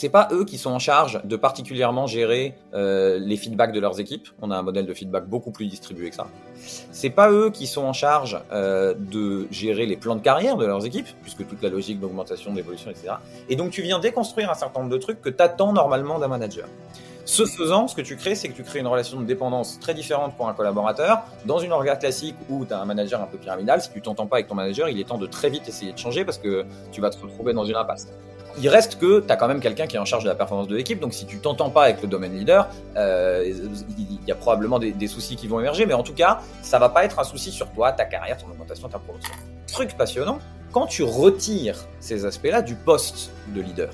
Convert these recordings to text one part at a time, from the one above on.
c'est pas eux qui sont en charge de particulièrement gérer euh, les feedbacks de leurs équipes. On a un modèle de feedback beaucoup plus distribué que ça. C'est pas eux qui sont en charge euh, de gérer les plans de carrière de leurs équipes, puisque toute la logique d'augmentation, d'évolution, etc. Et donc tu viens déconstruire un certain nombre de trucs que t'attends normalement d'un manager. Ce faisant, ce que tu crées, c'est que tu crées une relation de dépendance très différente pour un collaborateur. Dans une orga classique où tu as un manager un peu pyramidal, si tu t'entends pas avec ton manager, il est temps de très vite essayer de changer parce que tu vas te retrouver dans une impasse. Il reste que tu as quand même quelqu'un qui est en charge de la performance de l'équipe, donc si tu t'entends pas avec le domaine leader, euh, il y a probablement des, des, soucis qui vont émerger, mais en tout cas, ça va pas être un souci sur toi, ta carrière, ton augmentation, ta promotion. Truc passionnant, quand tu retires ces aspects-là du poste de leader,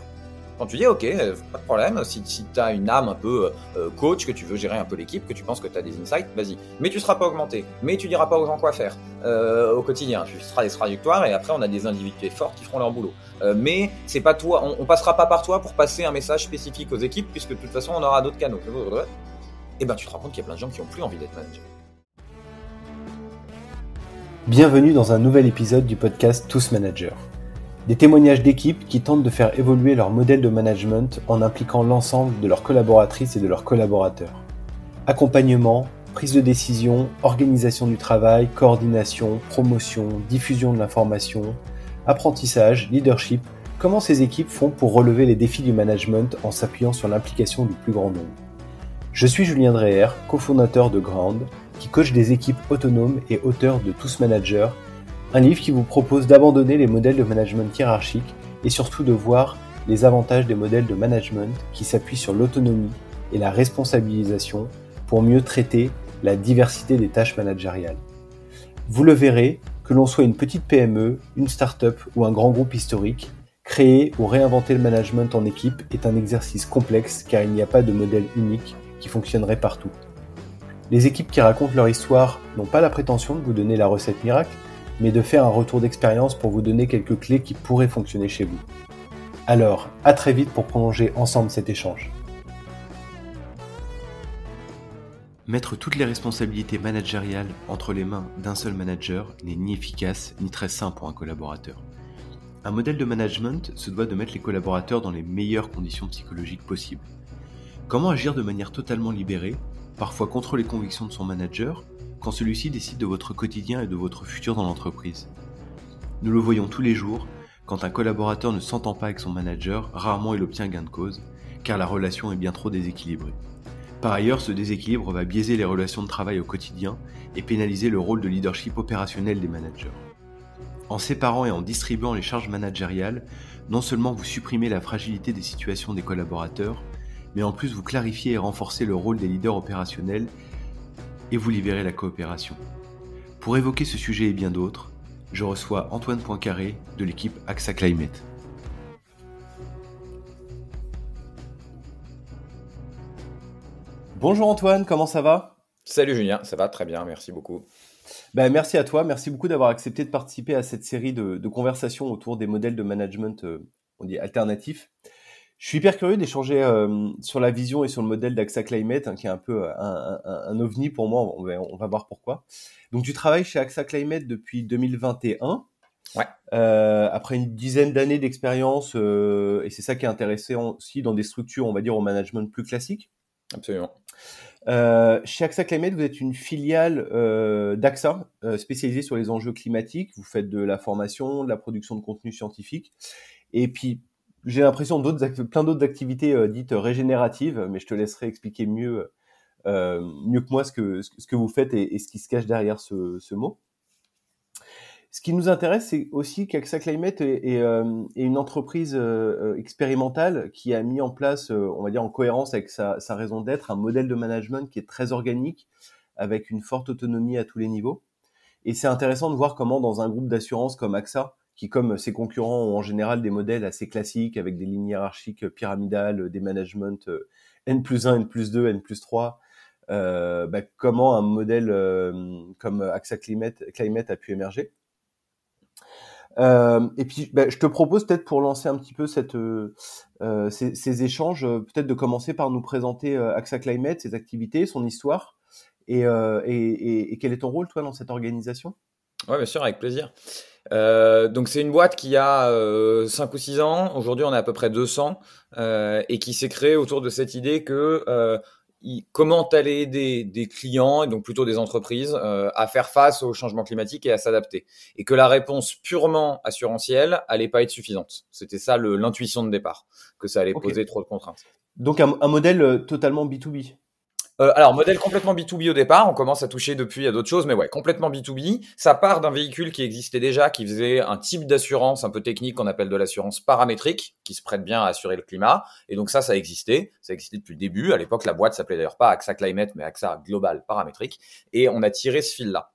quand tu dis, OK, euh, pas de problème, si, si tu as une âme un peu euh, coach, que tu veux gérer un peu l'équipe, que tu penses que tu as des insights, vas-y. Mais tu seras pas augmenté, mais tu diras pas aux gens quoi faire euh, au quotidien. Tu feras des trajectoires et après, on a des individus forts qui feront leur boulot. Euh, mais c'est pas toi, on, on, passera pas par toi pour passer un message spécifique aux équipes, puisque de toute façon, on aura d'autres canaux. Et ben, tu te rends compte qu'il y a plein de gens qui ont plus envie d'être manager. Bienvenue dans un nouvel épisode du podcast Tous Managers. Des témoignages d'équipes qui tentent de faire évoluer leur modèle de management en impliquant l'ensemble de leurs collaboratrices et de leurs collaborateurs. Accompagnement, prise de décision, organisation du travail, coordination, promotion, diffusion de l'information, apprentissage, leadership, comment ces équipes font pour relever les défis du management en s'appuyant sur l'implication du plus grand nombre. Je suis Julien Dreher, cofondateur de Ground, qui coach des équipes autonomes et auteur de Tous Managers un livre qui vous propose d'abandonner les modèles de management hiérarchiques et surtout de voir les avantages des modèles de management qui s'appuient sur l'autonomie et la responsabilisation pour mieux traiter la diversité des tâches managériales. Vous le verrez, que l'on soit une petite PME, une start-up ou un grand groupe historique, créer ou réinventer le management en équipe est un exercice complexe car il n'y a pas de modèle unique qui fonctionnerait partout. Les équipes qui racontent leur histoire n'ont pas la prétention de vous donner la recette miracle, mais de faire un retour d'expérience pour vous donner quelques clés qui pourraient fonctionner chez vous. Alors, à très vite pour prolonger ensemble cet échange. Mettre toutes les responsabilités managériales entre les mains d'un seul manager n'est ni efficace ni très sain pour un collaborateur. Un modèle de management se doit de mettre les collaborateurs dans les meilleures conditions psychologiques possibles. Comment agir de manière totalement libérée, parfois contre les convictions de son manager, quand celui-ci décide de votre quotidien et de votre futur dans l'entreprise. Nous le voyons tous les jours, quand un collaborateur ne s'entend pas avec son manager, rarement il obtient gain de cause, car la relation est bien trop déséquilibrée. Par ailleurs, ce déséquilibre va biaiser les relations de travail au quotidien et pénaliser le rôle de leadership opérationnel des managers. En séparant et en distribuant les charges managériales, non seulement vous supprimez la fragilité des situations des collaborateurs, mais en plus vous clarifiez et renforcez le rôle des leaders opérationnels et vous libérez la coopération. Pour évoquer ce sujet et bien d'autres, je reçois Antoine Poincaré de l'équipe AXA Climate. Bonjour Antoine, comment ça va? Salut Julien, ça va très bien, merci beaucoup. Ben, merci à toi, merci beaucoup d'avoir accepté de participer à cette série de, de conversations autour des modèles de management euh, on dit alternatifs. Je suis hyper curieux d'échanger euh, sur la vision et sur le modèle d'AXA Climate, hein, qui est un peu un, un, un, ovni pour moi. On va, on va voir pourquoi. Donc, tu travailles chez AXA Climate depuis 2021. Ouais. Euh, après une dizaine d'années d'expérience, euh, et c'est ça qui est intéressant aussi dans des structures, on va dire, au management plus classique. Absolument. Euh, chez AXA Climate, vous êtes une filiale euh, d'AXA euh, spécialisée sur les enjeux climatiques. Vous faites de la formation, de la production de contenu scientifique. Et puis, j'ai l'impression d'autres plein d'autres activités euh, dites régénératives, mais je te laisserai expliquer mieux euh, mieux que moi ce que ce que vous faites et, ce qui se cache derrière ce, ce, mot. Ce qui nous intéresse, c'est aussi qu'AXA Climate est, euh, une entreprise euh, expérimentale qui a mis en place, euh, on va dire en cohérence avec sa, sa raison d'être, un modèle de management qui est très organique, avec une forte autonomie à tous les niveaux. Et c'est intéressant de voir comment dans un groupe d'assurance comme AXA, qui, comme ses concurrents, ont en général des modèles assez classiques avec des lignes hiérarchiques pyramidales, des managements euh, N plus 1, N plus 2, N plus 3. Euh, bah, comment un modèle euh, comme AXA Climate, a pu émerger. Euh, et puis, bah, je te propose peut-être pour lancer un petit peu euh, ces, échanges, peut-être de commencer par nous présenter AXA Climate, ses activités, son histoire, et, et, quel est ton rôle, toi, dans cette organisation? Ouais, bien sûr, avec plaisir. Donc c'est une boîte qui a 5 ou 6 ans. Aujourd'hui, on est à peu près 200 et qui s'est créée autour de cette idée que comment aller aider des clients, et donc plutôt des entreprises, euh, à faire face au changement climatique et à s'adapter. Et que la réponse purement assurantielle allait pas être suffisante. C'était ça l'intuition de départ, que ça allait poser trop de contraintes. Donc un, un modèle euh, totalement B2B euh, alors, modèle complètement B2B au départ, on commence à toucher depuis à d'autres choses, mais ouais, complètement B2B. Ça part d'un véhicule qui existait déjà, qui faisait un type d'assurance un peu technique qu'on appelle de l'assurance paramétrique, qui se prête bien à assurer le climat. Et donc ça, ça existait. Ça existait depuis le début. À l'époque, la boîte s'appelait d'ailleurs pas AXA Climate, mais AXA Global Paramétrique. Et on a tiré ce fil-là.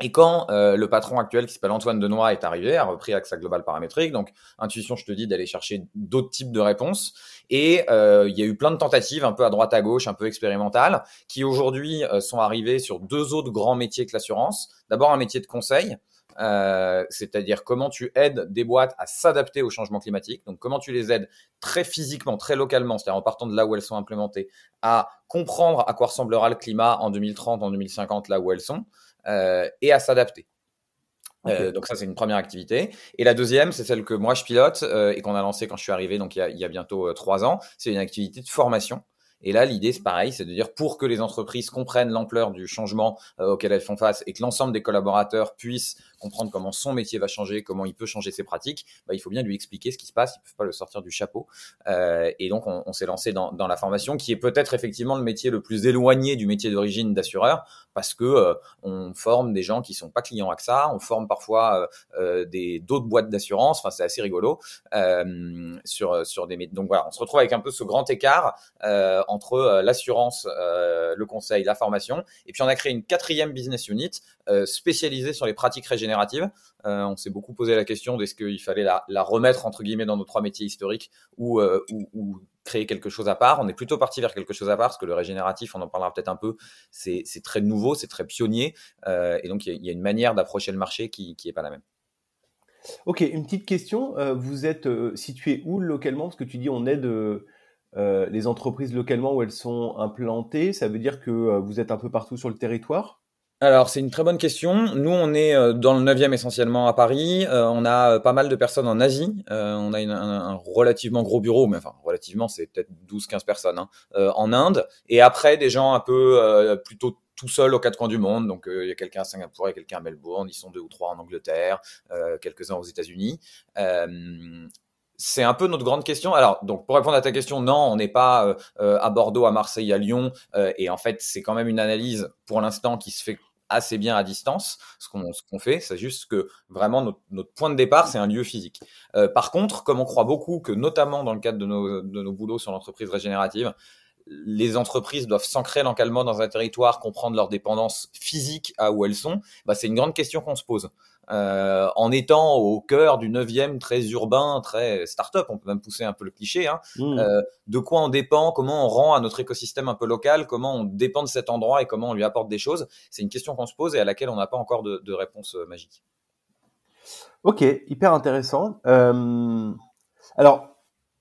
Et quand euh, le patron actuel qui s'appelle Antoine Denoy est arrivé, a repris AXA Global Paramétrique, donc intuition, je te dis d'aller chercher d'autres types de réponses. Et euh, il y a eu plein de tentatives, un peu à droite à gauche, un peu expérimentales, qui aujourd'hui euh, sont arrivées sur deux autres grands métiers que l'assurance. D'abord un métier de conseil, euh, c'est-à-dire comment tu aides des boîtes à s'adapter au changement climatique. Donc comment tu les aides très physiquement, très localement, c'est-à-dire en partant de là où elles sont implémentées, à comprendre à quoi ressemblera le climat en 2030, en 2050, là où elles sont. Euh, et à s'adapter. Euh, donc ça, c'est une première activité. Et la deuxième, c'est celle que moi, je pilote euh, et qu'on a lancée quand je suis arrivé, donc il y a, il y a bientôt trois ans. C'est une activité de formation. Et là, l'idée, c'est pareil, c'est de dire pour que les entreprises comprennent l'ampleur du changement auquel elles font face et que l'ensemble des collaborateurs puissent comprendre comment son métier va changer, comment il peut changer ses pratiques, bah, il faut bien lui expliquer ce qui se passe. Ils peuvent pas le sortir du chapeau. Euh, et donc, on, s'est lancé dans, dans, la formation, qui est peut-être effectivement le métier le plus éloigné du métier d'origine d'assureur, parce que euh, on forme des gens qui sont pas clients AXA, on forme parfois euh, euh des d'autres boîtes d'assurance. Enfin, c'est assez rigolo euh, sur sur des. Donc voilà, on se retrouve avec un peu ce grand écart euh, entre l'assurance, le conseil, la formation, et puis on a créé une quatrième business unit spécialisée sur les pratiques euh, on s'est beaucoup posé la question d'est-ce qu'il fallait la, remettre entre guillemets dans nos trois métiers historiques euh, ou, créer quelque chose à part. On est plutôt parti vers quelque chose à part parce que le régénératif, on en parlera peut-être un peu, c'est très nouveau, c'est très pionnier euh, et donc il y, a une manière d'approcher le marché qui n'est pas la même. Ok, une petite question. vous êtes situé où localement? Parce que tu dis on aide les entreprises localement où elles sont implantées. Ça veut dire que vous êtes un peu partout sur le territoire? Alors, c'est une très bonne question. Nous, on est euh, dans le 9e essentiellement à Paris. Euh, on a euh, pas mal de personnes en Asie. on a un, relativement gros bureau, mais enfin, relativement, c'est peut-être 12-15 personnes hein, en Inde. Et après, des gens un peu plutôt tout seuls aux quatre coins du monde. Donc, il y a quelqu'un à Singapour, il y a quelqu'un à Melbourne, ils sont deux ou trois en Angleterre, quelques-uns aux États-Unis c'est un peu notre grande question. Alors, donc pour répondre à ta question, non, on n'est pas à Bordeaux, à Marseille, à Lyon, et en fait, c'est quand même une analyse pour l'instant qui se fait assez bien à distance, ce qu'on ce qu'on fait. C'est juste que vraiment notre, point de départ, c'est un lieu physique. Euh, par contre, comme on croit beaucoup que, notamment dans le cadre de nos, de nos boulots sur l'entreprise régénérative, les entreprises doivent s'ancrer localement dans un territoire, comprendre leur dépendance physique à où elles sont, bah, c'est une grande question qu'on se pose. Euh, en étant au cœur du 9e, très urbain, très start-up, on peut même pousser un peu le cliché, hein, mmh. euh, de quoi on dépend, comment on rend à notre écosystème un peu local, comment on dépend de cet endroit et comment on lui apporte des choses, c'est une question qu'on se pose et à laquelle on n'a pas encore de, de réponse euh, magique. Ok, hyper intéressant. Euh, alors,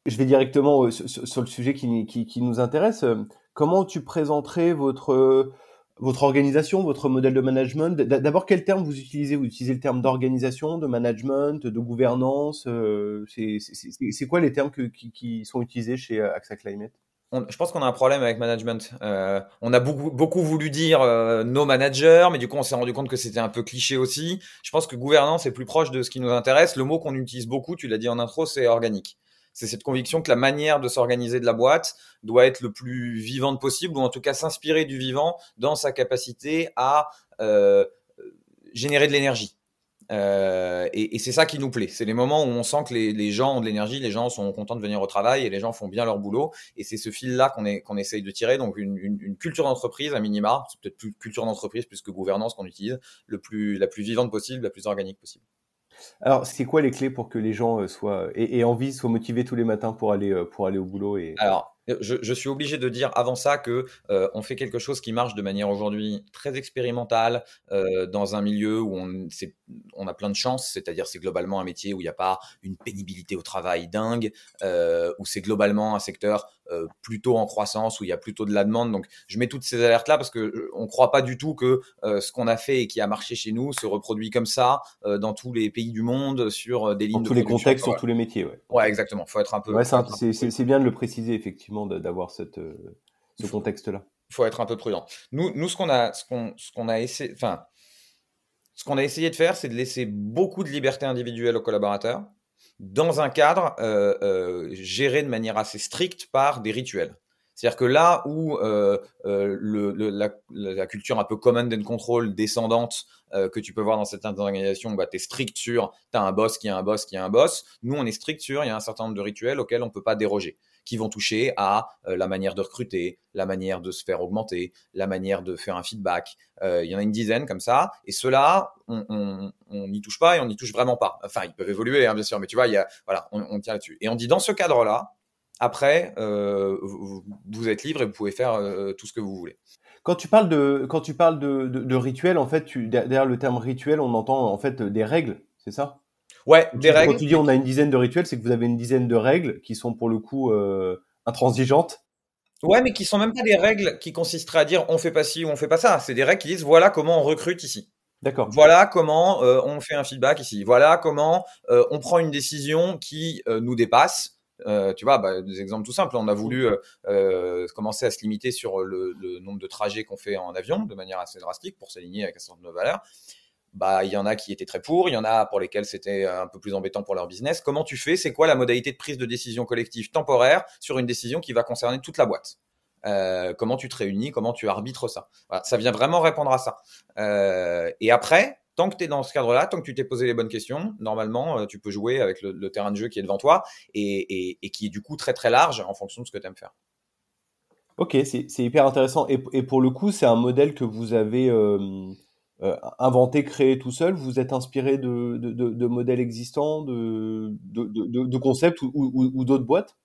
je vais directement sur, le sujet qui, qui, qui, nous intéresse. Comment tu présenterais votre votre organisation, votre modèle de management. D'abord, quel terme vous utilisez? Vous utilisez le terme d'organisation, de management, de gouvernance. Euh, c'est quoi les termes qui, sont utilisés chez euh, AXA Climate? Je pense qu'on a un problème avec management. Euh, on a beaucoup, beaucoup voulu dire nos managers, mais du coup, on s'est rendu compte que c'était un peu cliché aussi. Je pense que gouvernance est plus proche de ce qui nous intéresse. Le mot qu'on utilise beaucoup, tu l'as dit en intro, c'est organique c'est cette conviction que la manière de s'organiser de la boîte doit être le plus vivante possible, ou en tout cas s'inspirer du vivant dans sa capacité à euh, générer de l'énergie. Euh, et, c'est ça qui nous plaît. C'est les moments où on sent que les, gens ont de l'énergie, les gens sont contents de venir au travail et les gens font bien leur boulot. Et c'est ce fil-là qu'on essaye de tirer. Donc une, culture d'entreprise à minima, c'est peut-être plus culture d'entreprise plus que gouvernance qu'on utilise, le plus, la plus vivante possible, la plus organique possible. Alors, c'est quoi les clés pour que les gens euh, soient et, envie, soient motivés tous les matins pour aller euh, pour aller au boulot et Alors, je, suis obligé de dire avant ça que euh, on fait quelque chose qui marche de manière aujourd'hui très expérimentale euh, dans un milieu où on, on a plein de chance, c'est-à-dire c'est globalement un métier où il n'y a pas une pénibilité au travail dingue, euh, où c'est globalement un secteur plutôt en croissance, où il y a plutôt de la demande. Donc je mets toutes ces alertes là parce que on ne croit pas du tout que ce qu'on a fait et qui a marché chez nous se reproduit comme ça dans tous les pays du monde sur des lignes. Dans tous les contextes, sur tous les métiers, ouais. Ouais, exactement. Faut être un peu. Ouais, c'est bien de le préciser effectivement d'avoir cette, euh, ce contexte-là. Il faut être un peu prudent. Nous, nous ce qu'on a, ce qu'on, ce qu'on a essayé, enfin, ce qu'on a essayé de faire, c'est de laisser beaucoup de liberté individuelle aux collaborateurs dans un cadre euh, euh, géré de manière assez stricte par des rituels. C'est-à-dire que là où la, la, culture un peu command and control descendante que tu peux voir dans certaines organisations, bah, tu es strict sur, tu as un boss qui a un boss qui a un boss. Nous, on est strict sur, il y a un certain nombre de rituels auxquels on ne peut pas déroger qui vont toucher à euh, la manière de recruter, la manière de se faire augmenter, la manière de faire un feedback. Euh, il y en a une dizaine comme ça. Et ceux-là, on n'y touche pas et on n'y touche vraiment pas. Enfin, ils peuvent évoluer, hein, bien sûr, mais tu vois, y a, voilà, on, tient là-dessus. Et on dit dans ce cadre-là, après, euh, vous, êtes libre et vous pouvez faire tout ce que vous voulez. Quand tu parles de, quand tu parles de, rituel, en fait, tu, derrière le terme rituel, on entend en fait des règles, c'est ça? Ouais, des règles. Quand tu dis on a une dizaine de rituels, c'est que vous avez une dizaine de règles qui sont pour le coup euh, intransigeantes. Ouais, mais qui sont même pas des règles qui consisteraient à dire on fait pas ci ou on fait pas ça. C'est des règles qui disent voilà comment on recrute ici. D'accord. Voilà comment euh, on fait un feedback ici. Voilà comment euh, on prend une décision qui nous dépasse. tu vois, bah, des exemples tout simples. On a voulu commencer à se limiter sur le, le nombre de trajets qu'on fait en avion de manière assez drastique pour s'aligner avec un certain nombre de valeurs bah il y en a qui étaient très pour, il y en a pour lesquels c'était un peu plus embêtant pour leur business. Comment tu fais? C'est quoi la modalité de prise de décision collective temporaire sur une décision qui va concerner toute la boîte? Euh, Comment tu te réunis? Comment tu arbitres ça? Ça vient vraiment répondre à ça. Euh, et après, tant que tu es dans ce cadre-là, tant que tu t'es posé les bonnes questions, normalement, euh, tu peux jouer avec le, terrain de jeu qui est devant toi et, qui est du coup très très large en fonction de ce que tu aimes faire. Ok, c'est hyper intéressant. Et, pour le coup, c'est un modèle que vous avez euh, inventé, créé tout seul Vous êtes inspiré de, de, modèles existants, de, de concepts ou, d'autres boîtes?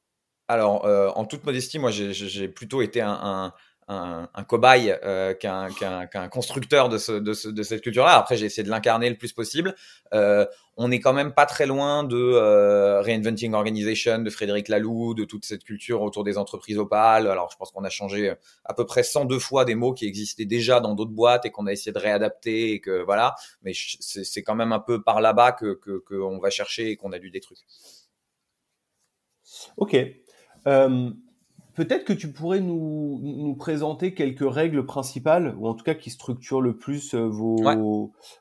Alors, euh, en toute modestie, moi, j'ai plutôt été un un, cobaye euh, qu'un constructeur de, ce, de, ce, de cette culture-là. Après, j'ai essayé de l'incarner le plus possible. Euh, on n'est quand même pas très loin de euh, Reinventing Organization, de Frédéric Laloux, de toute cette culture autour des entreprises opales. Alors, je pense qu'on a changé à peu près 102 fois des mots qui existaient déjà dans d'autres boîtes et qu'on a essayé de réadapter et que voilà. Mais c'est quand même un peu par là-bas que qu'on va chercher et qu'on a lu des trucs. Ok. Peut-être que tu pourrais nous, nous, présenter quelques règles principales, ou en tout cas qui structurent le plus euh,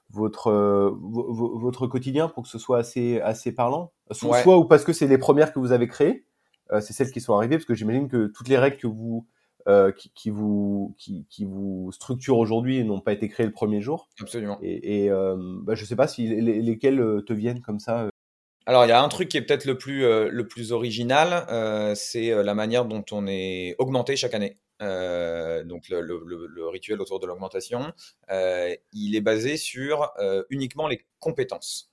votre, euh, votre quotidien pour que ce soit assez, assez parlant? Soit, ou parce que c'est les premières que vous avez créées, euh, c'est celles qui sont arrivées, parce que j'imagine que toutes les règles que vous, qui, qui, vous, qui, qui vous structurent aujourd'hui n'ont pas été créées le premier jour. Absolument. Et, et bah, je ne sais pas si lesquelles te viennent comme ça alors, il y a un truc qui est peut-être le plus, euh, le plus original, euh, c'est euh, la manière dont on est augmenté chaque année. donc, le, rituel autour de l'augmentation, il est basé sur uniquement les compétences.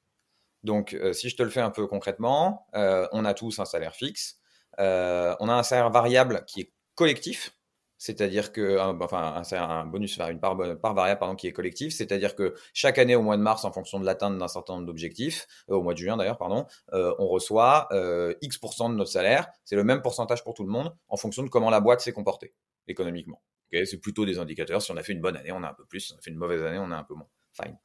Donc, si je te le fais un peu concrètement, on a tous un salaire fixe, on a un salaire variable qui est collectif, c'est-à-dire que, enfin, c'est un bonus, une part, part variable pardon, qui est collective, c'est-à-dire que chaque année au mois de mars, en fonction de l'atteinte d'un certain nombre d'objectifs, euh, au mois de juin d'ailleurs, pardon, euh, on reçoit euh, X% de notre salaire. C'est le même pourcentage pour tout le monde en fonction de comment la boîte s'est comportée économiquement. Okay c'est plutôt des indicateurs. Si on a fait une bonne année, on a un peu plus. Si on a fait une mauvaise année, on a un peu moins. Fine.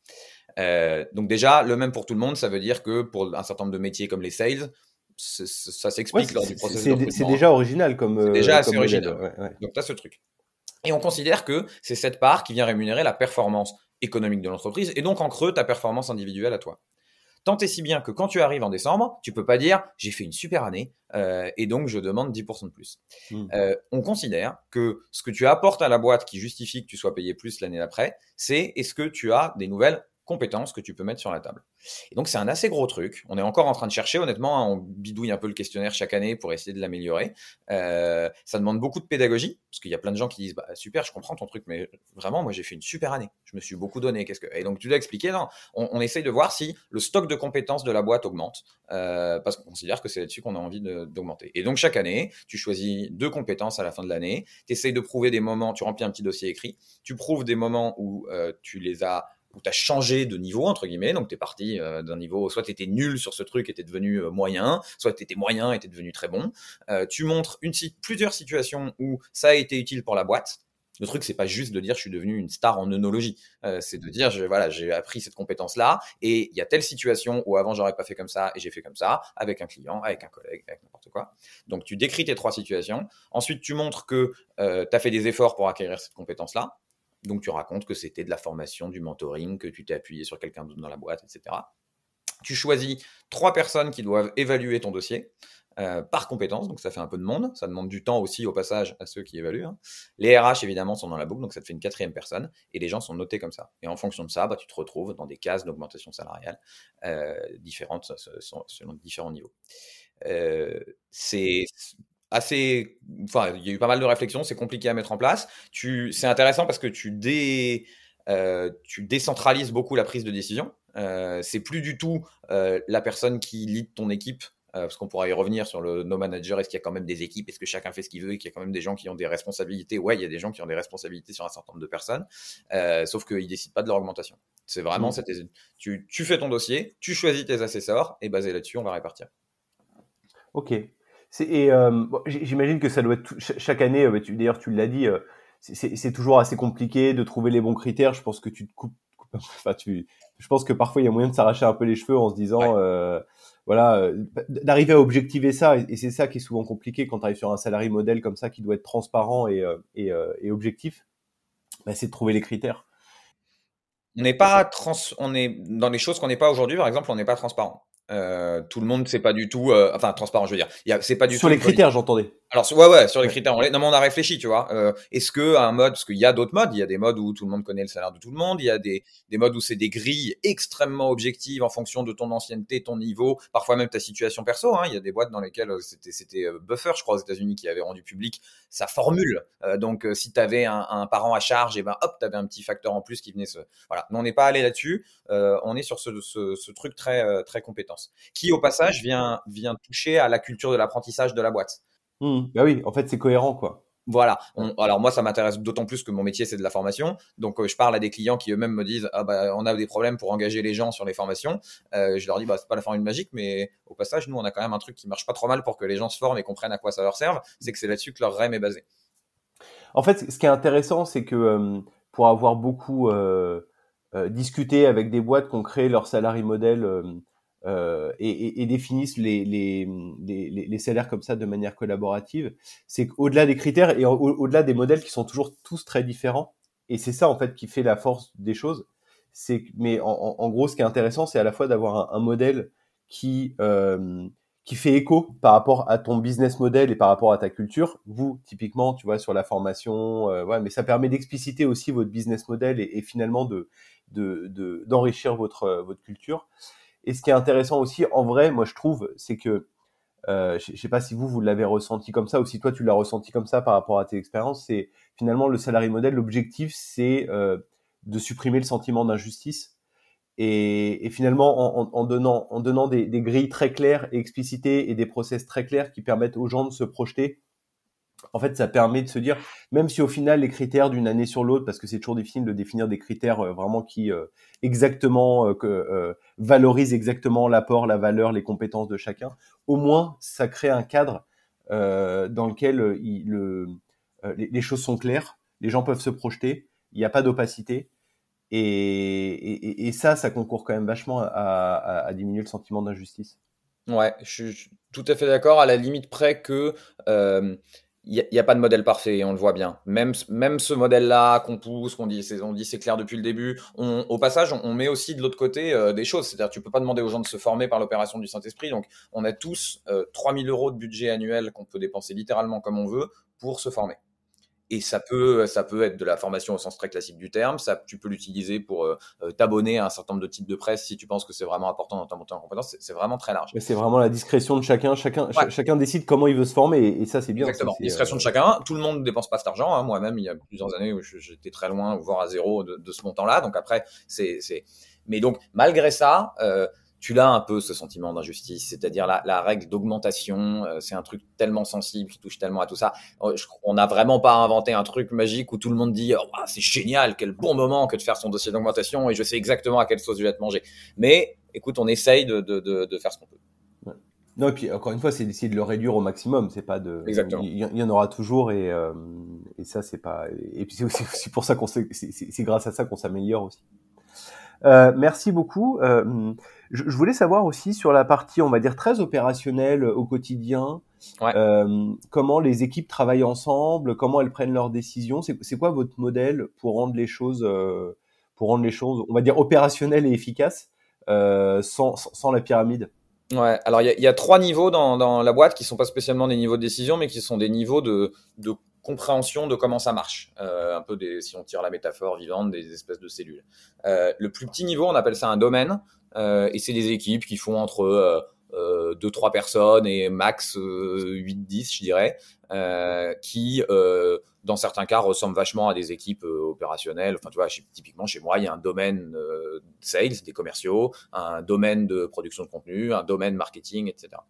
donc déjà, le même pour tout le monde, ça veut dire que pour un certain nombre de métiers comme les sales, ça s'explique lors du processus. C'est déjà original comme. C'est déjà assez original. Donc, tu as ce truc. Et on considère que c'est cette part qui vient rémunérer la performance économique de l'entreprise et donc en creux ta performance individuelle à toi. Tant et si bien que quand tu arrives en décembre, tu peux pas dire j'ai fait une super année euh, et donc je demande 10% de plus. Hmm. Euh, on considère que ce que tu apportes à la boîte qui justifie que tu sois payé plus l'année d'après, c'est est-ce que tu as des nouvelles compétences que tu peux mettre sur la table. Et donc c'est un assez gros truc. On est encore en train de chercher, honnêtement, hein, on bidouille un peu le questionnaire chaque année pour essayer de l'améliorer. Euh, ça demande beaucoup de pédagogie, parce qu'il y a plein de gens qui disent bah, super, je comprends ton truc, mais vraiment, moi j'ai fait une super année. Je me suis beaucoup donné. Qu'est-ce que Et donc tu dois expliquer, non on, on, essaye de voir si le stock de compétences de la boîte augmente, euh, parce qu'on considère que c'est là-dessus qu'on a envie d'augmenter. Et donc chaque année, tu choisis deux compétences à la fin de l'année. Tu essayes de prouver des moments, tu remplis un petit dossier écrit, tu prouves des moments où euh, tu les as où tu as changé de niveau, entre guillemets. Donc, tu es parti euh, d'un niveau, soit tu étais nul sur ce truc et tu devenu euh, moyen, soit tu étais moyen et tu devenu très bon. Euh, tu montres une, plusieurs situations où ça a été utile pour la boîte. Le truc, c'est pas juste de dire je suis devenu une star en œnologie. c'est de dire voilà, j'ai appris cette compétence-là et il y a telle situation où avant j'aurais pas fait comme ça et j'ai fait comme ça avec un client, avec un collègue, avec n'importe quoi. Donc tu décris tes trois situations. Ensuite, tu montres que tu as fait des efforts pour acquérir cette compétence-là. Donc tu racontes que c'était de la formation, du mentoring, que tu t'es appuyé sur quelqu'un d'autre dans la boîte, etc. Tu choisis trois personnes qui doivent évaluer ton dossier euh, par compétence, donc ça fait un peu de monde, ça demande du temps aussi au passage à ceux qui évaluent. Hein. Les RH évidemment sont dans la boucle, donc ça te fait une quatrième personne, et les gens sont notés comme ça. Et en fonction de ça, bah, tu te retrouves dans des cases d'augmentation salariale euh, différentes selon différents niveaux. Euh, c'est assez. Enfin, il y a eu pas mal de réflexions, c'est compliqué à mettre en place. Tu, c'est intéressant parce que tu, dé, euh, tu décentralises beaucoup la prise de décision. Euh, c'est plus du tout euh, la personne qui lead ton équipe. parce qu'on pourra y revenir sur le no manager, est-ce qu'il y a quand même des équipes, est-ce que chacun fait ce qu'il veut, et qu'il y a quand même des gens qui ont des responsabilités? Ouais, il y a des gens qui ont des responsabilités sur un certain nombre de personnes, sauf qu'ils décident pas de leur augmentation. C'est vraiment, mmh. tu, tu fais ton dossier, tu choisis tes assesseurs, et basé là-dessus, on va répartir. Ok. Et euh, j'imagine que ça doit être chaque année. Euh, d'ailleurs, tu l'as dit, euh, c'est toujours assez compliqué de trouver les bons critères. Je pense que tu te coupes. Enfin, tu. Je pense que parfois il y a moyen de s'arracher un peu les cheveux en se disant, voilà, d'arriver à objectiver ça. Et, c'est ça qui est souvent compliqué quand tu arrives sur un salarié modèle comme ça qui doit être transparent et, et, et objectif. Bah, c'est de trouver les critères. On n'est pas trans, on est dans les choses qu'on n'est pas aujourd'hui. Par exemple, on n'est pas transparent. Euh, tout le monde, c'est pas du tout, euh, enfin transparent, je veux dire. C'est pas du sur les critères, j'entendais. Alors ouais, ouais, sur les critères. On non, mais on a réfléchi, tu vois. Euh, Est-ce que un mode, parce qu'il y a d'autres modes, il y a des modes où tout le monde connaît le salaire de tout le monde, il y a des, des modes où c'est des grilles extrêmement objectives en fonction de ton ancienneté, ton niveau, parfois même ta situation perso. Hein. Il y a des boîtes dans lesquelles euh, c'était c'était Buffer, je crois, aux États-Unis, qui avait rendu public sa formule. donc si tu avais un, un, parent à charge, et ben hop, tu avais un petit facteur en plus qui venait se. Voilà. Mais on n'est pas allé là-dessus. on est sur ce, ce, ce truc très très compétence qui au passage vient, vient toucher à la culture de l'apprentissage de la boîte. Mmh. Bah oui, en fait c'est cohérent quoi. Voilà. alors moi, ça m'intéresse d'autant plus que mon métier c'est de la formation. Donc euh, je parle à des clients qui eux-mêmes me disent ah bah on a des problèmes pour engager les gens sur les formations. Euh, je leur dis bah c'est pas la formule magique, mais au passage nous on a quand même un truc qui marche pas trop mal pour que les gens se forment et comprennent à quoi ça leur serve. C'est que c'est là-dessus que leur REM est basé. En fait, ce qui est intéressant, c'est que euh, pour avoir beaucoup discuté avec des boîtes qui ont créé leur salarié modèle euh, et, et, définissent les, les, les, les, salaires comme ça de manière collaborative, c'est qu'au-delà des critères et au-delà des modèles qui sont toujours tous très différents, et c'est ça en fait qui fait la force des choses. C'est mais en, en, gros, ce qui est intéressant, c'est à la fois d'avoir un, un, modèle qui euh, qui fait écho par rapport à ton business model et par rapport à ta culture. Vous, typiquement, tu vois, sur la formation, euh, ouais, mais ça permet d'expliciter aussi votre business model et, et finalement de d'enrichir de, votre votre culture. Et ce qui est intéressant aussi, en vrai, moi je trouve, c'est que euh, je, ne sais pas si vous vous l'avez ressenti comme ça ou si toi tu l'as ressenti comme ça par rapport à tes expériences. C'est finalement le salarié modèle. L'objectif, c'est euh, de supprimer le sentiment d'injustice. Et, et, finalement, en, en, donnant, en donnant des, des, grilles très claires et explicitées et des process très clairs qui permettent aux gens de se projeter en fait, ça permet de se dire, même si au final les critères d'une année sur l'autre, parce que c'est toujours difficile de définir des critères euh, vraiment qui euh, exactement euh, valorisent exactement l'apport, la valeur, les compétences de chacun, au moins ça crée un cadre dans lequel les, choses sont claires, les gens peuvent se projeter, il n'y a pas d'opacité, et, ça, ça concourt quand même vachement à diminuer le sentiment d'injustice. Ouais, je suis tout à fait d'accord, à la limite près que il n'y a, pas de modèle parfait on le voit bien. Même, même ce modèle-là qu'on pousse, qu'on dit, on dit c'est clair depuis le début. On, au passage, on, met aussi de l'autre côté euh, des choses. C'est-à-dire, tu peux pas demander aux gens de se former par l'opération du Saint-Esprit. Donc, on a tous euh, 3000 euros de budget annuel qu'on peut dépenser littéralement comme on veut pour se former. Et ça peut, ça peut être de la formation au sens très classique du terme. Ça, tu peux l'utiliser pour euh, euh, t'abonner à un certain nombre de types de presse si tu penses que c'est vraiment important dans ta montée en compétence. C'est vraiment très large. C'est vraiment la discrétion de chacun. Chacun, chacun décide comment il veut se former et, ça, c'est bien. Exactement. discrétion de chacun. Tout le monde ne dépense pas cet argent. Hein. Moi-même, il y a plusieurs années où j'étais très loin, voire à zéro de, de ce montant-là. Donc après, c'est, mais donc malgré ça. Euh, tu l'as un peu ce sentiment d'injustice, c'est-à-dire la, la, règle d'augmentation, euh, c'est un truc tellement sensible qui touche tellement à tout ça. Euh, on n'a vraiment pas inventé un truc magique où tout le monde dit oh, c'est génial, quel bon moment que de faire son dossier d'augmentation et je sais exactement à quelle sauce je vais te manger. Mais écoute, on essaye de, de, de, de faire ce qu'on peut. Non, et puis encore une fois, c'est d'essayer de le réduire au maximum. C'est pas de. Exactement. Il y, en aura toujours et, euh, et ça, c'est pas. Et puis c'est aussi, pour ça qu'on c'est grâce à ça qu'on s'améliore aussi. Euh, merci beaucoup. Euh, je, voulais savoir aussi sur la partie, on va dire, très opérationnelle au quotidien, euh, comment les équipes travaillent ensemble, comment elles prennent leurs décisions. C'est quoi votre modèle pour rendre les choses, euh, pour rendre les choses, on va dire, opérationnelles et efficaces euh, sans, sans, la pyramide? Ouais, alors il y, y, a trois niveaux dans, dans, la boîte qui sont pas spécialement des niveaux de décision, mais qui sont des niveaux de, de compréhension de comment ça marche. Euh, un peu des, si on tire la métaphore vivante, des espèces de cellules. Euh, le plus petit niveau, on appelle ça un domaine. Euh, et c'est des équipes qui font entre euh, euh, 2-3 personnes et max 8-10, je dirais, qui, dans certains cas, ressemblent vachement à des équipes opérationnelles. Enfin, tu vois, typiquement, chez moi, il y a un domaine sales, des commerciaux, un domaine de production de contenu, un domaine marketing, etc.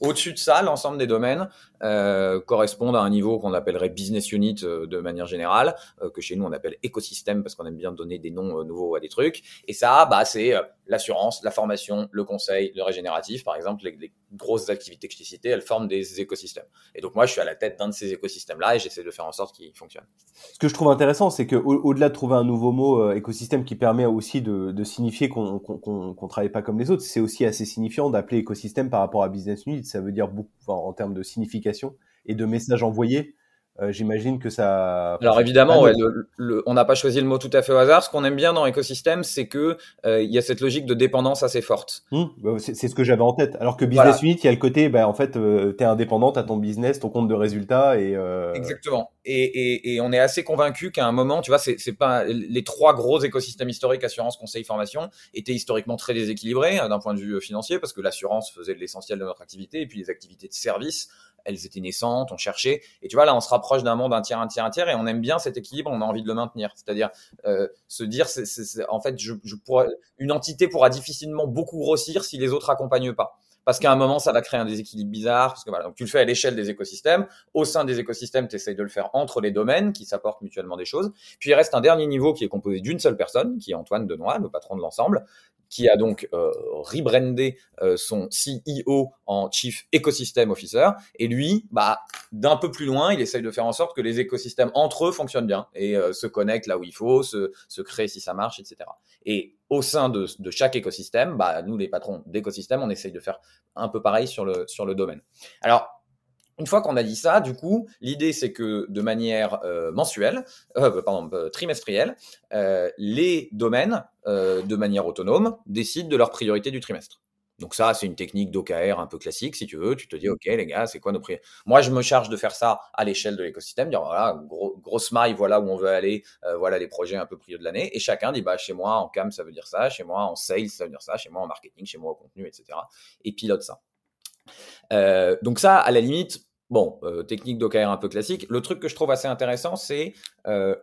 Au-dessus de ça, l'ensemble des domaines euh, correspondent à un niveau qu'on appellerait business unit euh, de manière générale, euh, que chez nous on appelle écosystème parce qu'on aime bien donner des noms nouveaux à des trucs. Et ça, bah, c'est l'assurance, la formation, le conseil, le régénératif, par exemple, les, grosses activités que je t'ai citées, elles forment des écosystèmes. Et donc moi, je suis à la tête d'un de ces écosystèmes-là et j'essaie de faire en sorte qu'ils fonctionnent. Ce que je trouve intéressant, c'est qu'au-delà de trouver un nouveau mot écosystème qui permet aussi de, signifier qu'on travaille pas comme les autres, c'est aussi assez signifiant d'appeler écosystème par rapport à business unit. Ça veut dire beaucoup en termes de signification et de messages envoyés. Euh, j'imagine que ça. Alors évidemment, ouais, le, on n'a pas choisi le mot tout à fait au hasard. Ce qu'on aime bien dans l'écosystème, c'est que euh, il y a cette logique de dépendance assez forte. Mmh, bah, c'est ce que j'avais en tête. Alors que business unit, il y a le côté, bah, en fait, euh, tu es indépendant, tu as ton business, ton compte de résultats et. Exactement. Et, et, et, on est assez convaincu qu'à un moment, tu vois, c'est pas les trois gros écosystèmes historiques assurance, conseil, formation étaient historiquement très déséquilibrés d'un point de vue financier parce que l'assurance faisait l'essentiel de notre activité et puis les activités de service elles étaient naissantes, on cherchait. Et tu vois, là, on se rapproche d'un monde un tiers, un tiers, un tiers, et on aime bien cet équilibre, on a envie de le maintenir. C'est-à-dire euh, se dire, c'est, en fait, je, je pourrais, une entité pourra difficilement beaucoup grossir si les autres accompagnent pas parce qu'à un moment, ça va créer un déséquilibre bizarre. Parce que voilà, donc tu le fais à l'échelle des écosystèmes. Au sein des écosystèmes, tu essayes de le faire entre les domaines qui s'apportent mutuellement des choses. Puis il reste un dernier niveau qui est composé d'une seule personne, qui est Antoine Denoy, le patron de l'ensemble, qui a donc euh, rebrandé euh, son CEO en Chief Ecosystem Officer. Et lui, bah, d'un peu plus loin, il essaye de faire en sorte que les écosystèmes entre eux fonctionnent bien et euh, se connectent là où il faut, se, se créent si ça marche, etc. Et au sein de, de chaque écosystème, bah, nous, les patrons d'écosystème, on essaye de faire un peu pareil sur le, sur le domaine. Alors, une fois qu'on a dit ça, du coup, l'idée c'est que de manière euh, mensuelle, euh, pardon, euh, trimestrielle, euh, les domaines, de manière autonome, décident de leur priorité du trimestre. Donc ça, c'est une technique d'OKR un peu classique, si tu veux. Tu te dis, OK, les gars, c'est quoi nos priorités? Moi, je me charge de faire ça à l'échelle de l'écosystème, dire, voilà, gros, grosse maille, voilà où on veut aller, voilà les projets un peu prioritaires de l'année. Et chacun dit, bah, chez moi, en CAM, ça veut dire ça, chez moi, en sales, ça veut dire ça, chez moi, en marketing, chez moi, au contenu, etc. Et pilote ça. Donc ça, à la limite, Bon, euh, technique d'OKR un peu classique. Le truc que je trouve assez intéressant, c'est euh,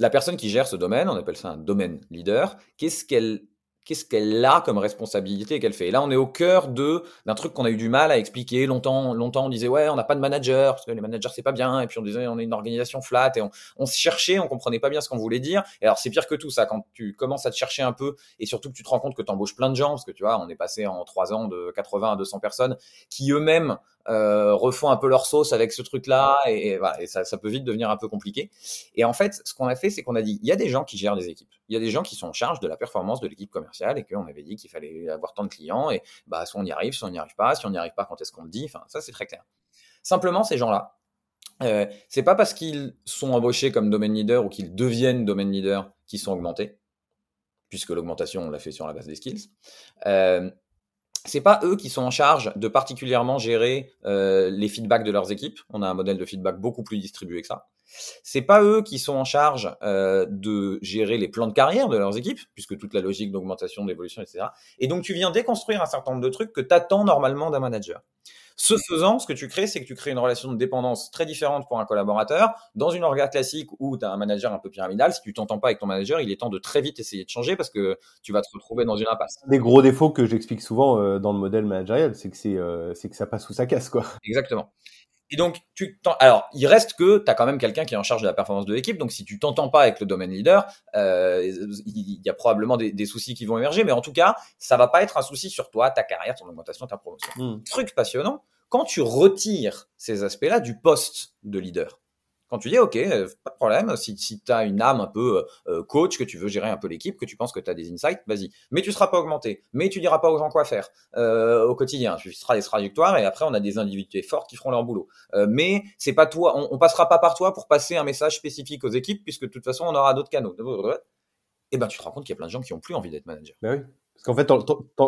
la personne qui gère ce domaine, on appelle ça un domaine leader, qu'est-ce qu'elle a comme responsabilité qu'elle fait? Et là, on est au cœur de d'un truc qu'on a eu du mal à expliquer longtemps. Longtemps, on disait ouais, on n'a pas de manager parce que les managers c'est pas bien. Et puis on disait on est une organisation flat et on, on se cherchait, on comprenait pas bien ce qu'on voulait dire. Et alors c'est pire que tout ça quand tu commences à te chercher un peu et surtout que tu te rends compte que tu embauches plein de gens parce que tu vois, on est passé en trois ans de 80 à 200 personnes qui eux-mêmes euh, refont un peu leur sauce avec ce truc-là et, voilà, et ça, peut vite devenir un peu compliqué. Et en fait, ce qu'on a fait, c'est qu'on a dit, il y a des gens qui gèrent des équipes, il y a des gens qui sont en charge de la performance de l'équipe commerciale et qu'on avait dit qu'il fallait avoir tant de clients et bah soit on y arrive, soit on n'y arrive pas, si on n'y arrive pas, quand est-ce qu'on le dit, enfin ça c'est très clair. Simplement, ces gens-là, euh, c'est pas parce qu'ils sont embauchés comme domaine leader ou qu'ils deviennent domaine leader qu'ils sont augmentés, puisque l'augmentation on l'a fait sur la base des skills. Euh, c'est pas eux qui sont en charge de particulièrement gérer euh, les feedbacks de leurs équipes. On a un modèle de feedback beaucoup plus distribué que ça. C'est pas eux qui sont en charge euh, de gérer les plans de carrière de leurs équipes, puisque toute la logique d'augmentation, d'évolution, etc. Et donc tu viens déconstruire un certain nombre de trucs que t'attends normalement d'un manager. Ce faisant, ce que tu crées, c'est que tu crées une relation de dépendance très différente pour un collaborateur. Dans une orga classique où tu as un manager un peu pyramidal, si tu t'entends pas avec ton manager, il est temps de très vite essayer de changer parce que tu vas te retrouver dans une impasse. Des gros défauts que j'explique souvent euh, dans le modèle managérial, c'est que c'est euh, que ça passe sous sa casse quoi. Exactement. Et donc, tu alors, il reste que tu as quand même quelqu'un qui est en charge de la performance de l'équipe. Donc, si tu t'entends pas avec le domaine leader, euh, il y a probablement des, des, soucis qui vont émerger. Mais en tout cas, ça va pas être un souci sur toi, ta carrière, ton augmentation, ta promotion. Hmm. Truc passionnant, quand tu retires ces aspects-là du poste de leader, quand tu dis, OK, euh, pas de problème, si, si tu as une âme un peu euh, coach, que tu veux gérer un peu l'équipe, que tu penses que tu as des insights, vas-y. Mais tu seras pas augmenté, mais tu diras pas aux gens quoi faire euh, au quotidien. Tu feras des trajectoires et après, on a des individus forts qui feront leur boulot. Euh, mais c'est pas toi, on, on, passera pas par toi pour passer un message spécifique aux équipes, puisque de toute façon, on aura d'autres canaux. Et eh ben, tu te rends compte qu'il y a plein de gens qui ont plus envie d'être manager. Ben oui. Parce qu'en fait,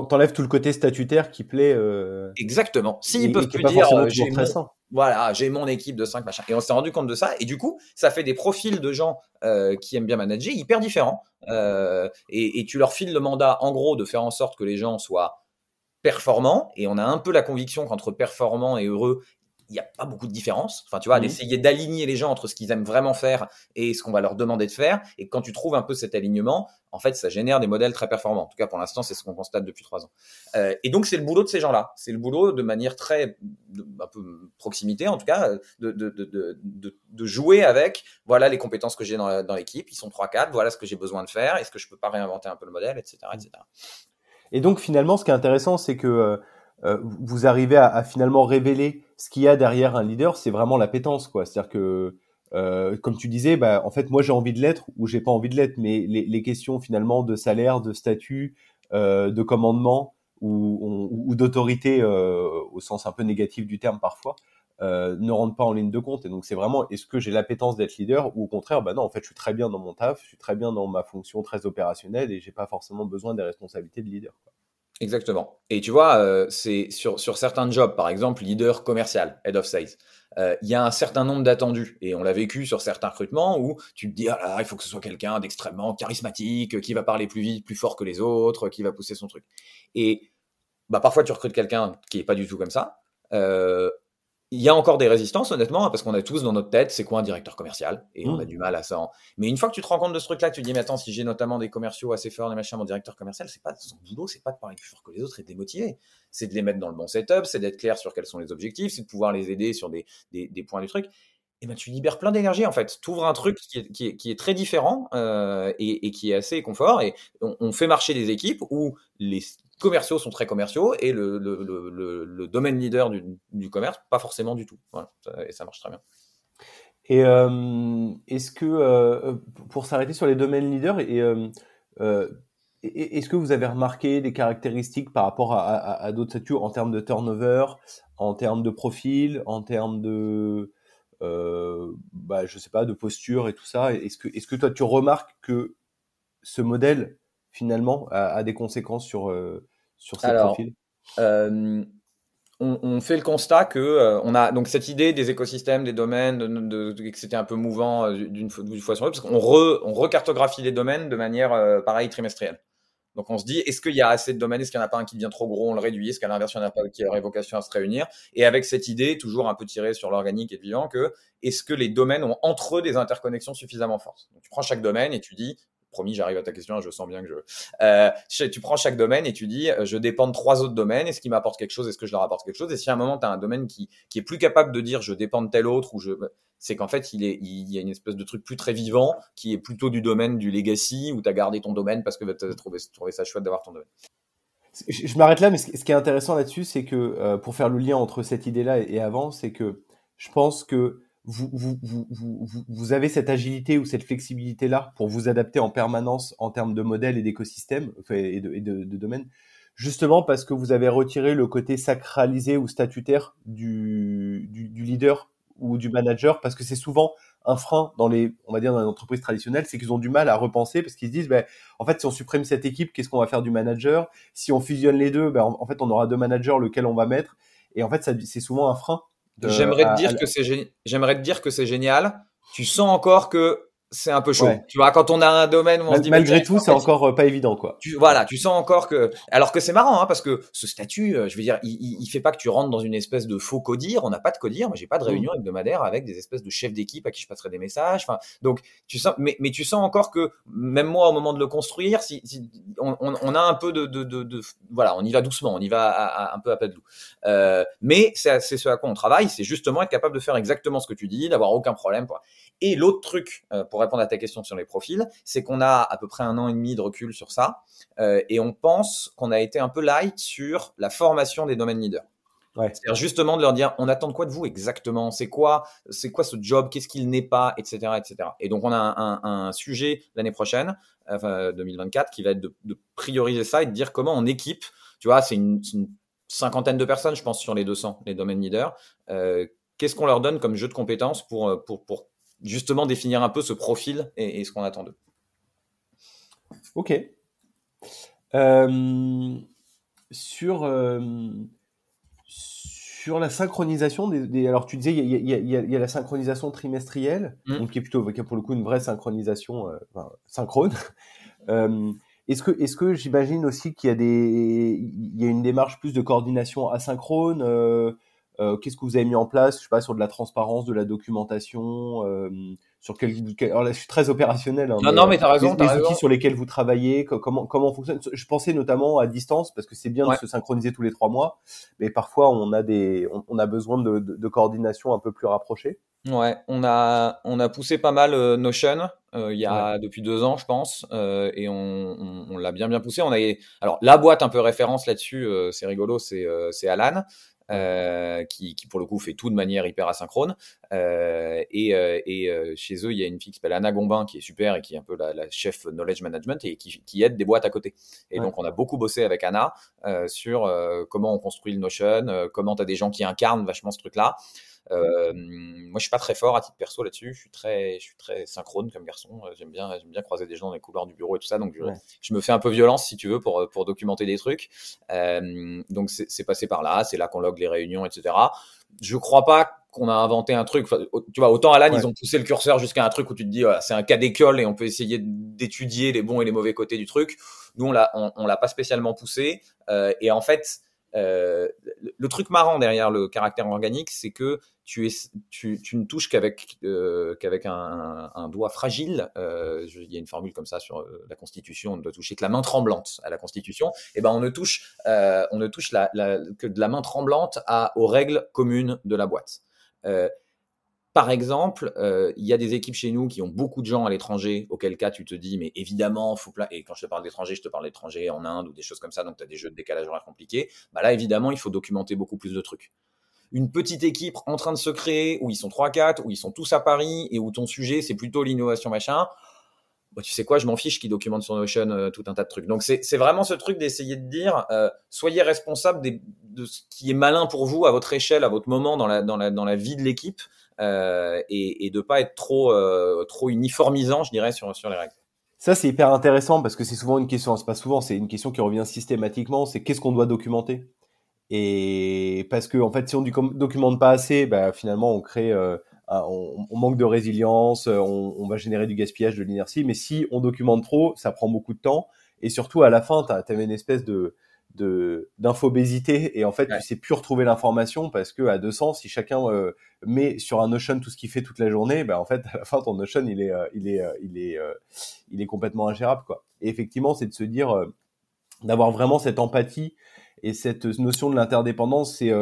t'enlèves tout le côté statutaire qui plaît. Euh, Exactement. S'ils peuvent plus dire, euh, j'ai mon, voilà, j'ai mon équipe de 5 machins. Et on s'est rendu compte de ça. Et du coup, ça fait des profils de gens euh, qui aiment bien manager hyper différents. Euh, et, et, tu leur files le mandat, en gros, de faire en sorte que les gens soient performants. Et on a un peu la conviction qu'entre performants et heureux, il n'y a pas beaucoup de différence. Enfin, tu vois, mmh. d'essayer d'aligner les gens entre ce qu'ils aiment vraiment faire et ce qu'on va leur demander de faire. Et quand tu trouves un peu cet alignement, en fait, ça génère des modèles très performants. En tout cas, pour l'instant, c'est ce qu'on constate depuis trois ans. Euh, et donc, c'est le boulot de ces gens-là. C'est le boulot de manière très, de, un peu proximité, en tout cas, de, de, de, de jouer avec, voilà les compétences que j'ai dans, l'équipe. Ils sont trois, quatre. Voilà ce que j'ai besoin de faire. Est-ce que je peux pas réinventer un peu le modèle, etc., etc. Et donc, finalement, ce qui est intéressant, c'est que euh, vous arrivez à, à, finalement révéler ce qu'il y a derrière un leader, c'est vraiment l'appétence, quoi. C'est-à-dire que, euh, comme tu disais, bah, en fait, moi j'ai envie de l'être ou j'ai pas envie de l'être, mais les, les, questions finalement de salaire, de statut, euh, de commandement ou, ou, d'autorité euh, au sens un peu négatif du terme parfois, euh, ne rentrent pas en ligne de compte. Et donc c'est vraiment, est-ce que j'ai l'appétence d'être leader ou au contraire, bah non, en fait, je suis très bien dans mon taf, je suis très bien dans ma fonction très opérationnelle et j'ai pas forcément besoin des responsabilités de leader. Quoi. Exactement. Et tu vois, euh, c'est sur, sur certains jobs, par exemple, leader commercial, head of sales, euh, il y a un certain nombre d'attendus. Et on l'a vécu sur certains recrutements où tu te dis, ah là, il faut que ce soit quelqu'un d'extrêmement charismatique, qui va parler plus vite, plus fort que les autres, qui va pousser son truc. Et bah, parfois, tu recrutes quelqu'un qui est pas du tout comme ça. Euh, il y a encore des résistances, honnêtement, hein, parce qu'on a tous dans notre tête, c'est quoi un directeur commercial? Et on a mmh. du mal à ça. Mais une fois que tu te rends compte de ce truc-là, tu te dis, mais attends, si j'ai notamment des commerciaux assez forts, des machins, mon directeur commercial, c'est pas son boulot, c'est pas de parler plus fort que les autres et de les motiver. C'est de les mettre dans le bon setup, c'est d'être clair sur quels sont les objectifs, c'est de pouvoir les aider sur des, des, des points du truc. Et ben tu libères plein d'énergie en fait. Tu ouvres un truc qui est, qui est, qui est très différent euh, et, et, qui est assez confort. Et on, on, fait marcher des équipes où les, commerciaux sont très commerciaux et le, le, le, domaine leader du, commerce, pas forcément du tout. Et ça marche très bien. Et euh, est-ce que, euh, pour s'arrêter sur les domaines leaders, et, euh, euh est-ce que vous avez remarqué des caractéristiques par rapport à, à, d'autres statuts en termes de turnover, en termes de profil, en termes de, bah, je sais pas, de posture et tout ça? Est-ce que, est-ce que toi tu remarques que ce modèle finalement a, a des conséquences sur, euh, sur ces Alors, profils? euh, on, on, fait le constat que euh, on a donc cette idée des écosystèmes, des domaines, de, de, que c'était un peu mouvant euh, d'une fois sur l'autre, parce qu'on re, on recartographie les domaines de manière euh, pareil trimestrielle. Donc on se dit, est-ce qu'il y a assez de domaines? Est-ce qu'il n'y en a pas un qui devient trop gros? On le réduit. Est-ce qu'à l'inverse, il n'y en a pas qui aurait vocation à se réunir? Et avec cette idée, toujours un peu tirée sur l'organique et le vivant, que est-ce que les domaines ont entre eux des interconnexions suffisamment fortes? Donc tu prends chaque domaine et tu dis, promis, j'arrive à ta question, je sens bien que je... Euh, tu prends chaque domaine et tu dis, euh, je dépends de trois autres domaines, est-ce qu'ils m'apportent quelque chose, est-ce que je leur apporte quelque chose Et si à un moment, tu as un domaine qui, qui est plus capable de dire, je dépends de tel autre, ou je... c'est qu'en fait, il, est, il y a une espèce de truc plus très vivant, qui est plutôt du domaine du legacy, où tu as gardé ton domaine parce que tu as trouvé, trouvé ça chouette d'avoir ton domaine. Je, je m'arrête là, mais ce qui est intéressant là-dessus, c'est que, euh, pour faire le lien entre cette idée-là et avant, c'est que je pense que vous, avez cette agilité ou cette flexibilité-là pour vous adapter en permanence en termes de modèle et d'écosystème et, de, et de, de, domaine, justement parce que vous avez retiré le côté sacralisé ou statutaire du leader ou du manager, parce que c'est souvent un frein dans les, on va dire dans les entreprises traditionnelles, c'est qu'ils ont du mal à repenser parce qu'ils se disent, ben, en fait, si on supprime cette équipe, qu'est-ce qu'on va faire du manager? Si on fusionne les deux, ben, en, fait, on aura deux managers lequel on va mettre? Et en fait, c'est souvent un frein. J'aimerais te dire que c'est j'aimerais te dire que c'est génial. Tu sens encore que c'est un peu chaud. Tu vois, quand on a un domaine où on se dit malgré tout, c'est encore euh, pas évident, quoi. Tu, voilà, tu sens encore que, alors que c'est marrant, hein, parce que ce statut, euh, je veux dire, il, il, fait pas que tu rentres dans une espèce de faux codir. On n'a pas de codir. Moi, j'ai pas de mmh. réunion hebdomadaire avec des espèces de chefs d'équipe à qui je passerai des messages. Enfin, donc tu sens, mais, mais tu sens encore que même moi, au moment de le construire, si, si on, on, on, a un peu de, de, de, de, voilà, on y va doucement, on y va à, un peu à pas de loup. Euh, mais c'est ce à quoi on travaille, c'est justement être capable de faire exactement ce que tu dis, d'avoir aucun problème. Et l'autre truc, euh, pour répondre à ta question sur les profils, c'est qu'on a à peu près un an et demi de recul sur ça, euh, et on pense qu'on a été un peu light sur la formation des domaines leaders. Ouais. C'est-à-dire justement de leur dire, on attend de quoi de vous exactement? C'est quoi, c'est quoi ce job? Qu'est-ce qu'il n'est pas, etc., etc. Et donc on a un, un, sujet l'année prochaine, enfin 2024, qui va être de, de, prioriser ça et de dire comment on équipe. Tu vois, c'est une, une, cinquantaine de personnes, je pense, sur les 200, les domaines leaders. Euh, Qu'est-ce qu'on leur donne comme jeu de compétences pour, pour, pour justement définir un peu ce profil et, ce qu'on attend d'eux. Ok. Euh, sur, euh, sur la synchronisation des, alors tu disais il y, a, la synchronisation trimestrielle mmh. donc qui est plutôt qui pour le coup une vraie synchronisation euh, synchrone est-ce que est-ce que j'imagine aussi qu'il y a des il y a une démarche plus de coordination asynchrone qu'est-ce que vous avez mis en place, je sais pas, sur de la transparence, de la documentation, euh, sur quel, alors là, je suis très opérationnel. Hein, non, non, mais t'as raison. Les, outils sur lesquels vous travaillez, comment comment fonctionne. Je pensais notamment à distance parce que c'est bien de se synchroniser tous les trois mois, mais parfois on a des, on, a besoin de, de, coordination un peu plus rapprochée. Ouais, on a on a poussé pas mal euh, Notion il y a depuis deux ans, je pense, et on, on, l'a bien bien poussé. On a alors la boîte un peu référence là-dessus, c'est rigolo, c'est c'est Alan. Euh, qui, qui, pour le coup fait tout de manière hyper asynchrone. Euh, et, euh, et euh, chez eux, il y a une fille qui s'appelle Anna Gombin qui est super et qui est un peu la, la chef knowledge management et qui, qui, aide des boîtes à côté. Et donc on a beaucoup bossé avec Anna sur comment on construit le Notion, comment tu as des gens qui incarnent vachement ce truc-là. Euh, moi, je suis pas très fort à titre perso là-dessus. Je suis très, je suis très synchrone comme garçon. Euh, j'aime bien, j'aime bien croiser des gens dans les couloirs du bureau et tout ça. Donc, je, me fais un peu violence si tu veux pour pour documenter des trucs. Euh, donc, c'est passé par là. C'est là qu'on log les réunions, etc. Je crois pas qu'on a inventé un truc. tu vois, autant Alan, ils ont poussé le curseur jusqu'à un truc où tu te dis, c'est un cas d'école et on peut essayer d'étudier les bons et les mauvais côtés du truc. Nous, on l'a, on, on l'a pas spécialement poussé. Euh, et en fait, euh, le truc marrant derrière le caractère organique, c'est que tu, ne touches qu'avec euh, qu'avec un, doigt fragile. Euh, il y a une formule comme ça sur la Constitution. On ne doit toucher que la main tremblante à la Constitution. Et eh ben on ne touche on ne touche que de la main tremblante aux règles communes de la boîte. Par exemple, euh, il y a des équipes chez nous qui ont beaucoup de gens à l'étranger, auquel cas tu te dis, mais évidemment, faut et quand je te parle d'étranger, je te parle d'étranger en Inde ou des choses comme ça, donc tu as des jeux de décalage horaire compliqués. Bah là, évidemment, il faut documenter beaucoup plus de trucs. Une petite équipe en train de se créer, où ils sont 3-4, où ils sont tous à Paris, et où ton sujet, c'est plutôt l'innovation machin, bah, tu sais quoi, je m'en fiche qui documente sur Notion euh, tout un tas de trucs. Donc c'est vraiment ce truc d'essayer de dire, euh, soyez responsable de ce qui est malin pour vous à votre échelle, à votre moment dans la, dans la, dans la vie de l'équipe. Euh, et, et de pas être trop euh, uniformisant, je dirais, sur les règles. Ça, c'est hyper intéressant parce que c'est souvent une question, c'est pas souvent, c'est une question qui revient systématiquement, c'est qu'est-ce qu'on doit documenter? Et parce que, en fait, si on documente pas assez, bah, finalement, on crée, euh, on, manque de résilience, on, on, va générer du gaspillage, de l'inertie. Mais si on documente trop, ça prend beaucoup de temps. Et surtout, à la fin, tu as, une espèce de, de d'infobésité et en fait tu sais plus retrouver l'information parce que à 200 si chacun euh, met sur un Notion tout ce qu'il fait toute la journée ben en fait à la fin ton Notion il est euh, il est euh, il est il est complètement ingérable quoi. Et effectivement c'est de se dire d'avoir vraiment cette empathie et cette notion de l'interdépendance c'est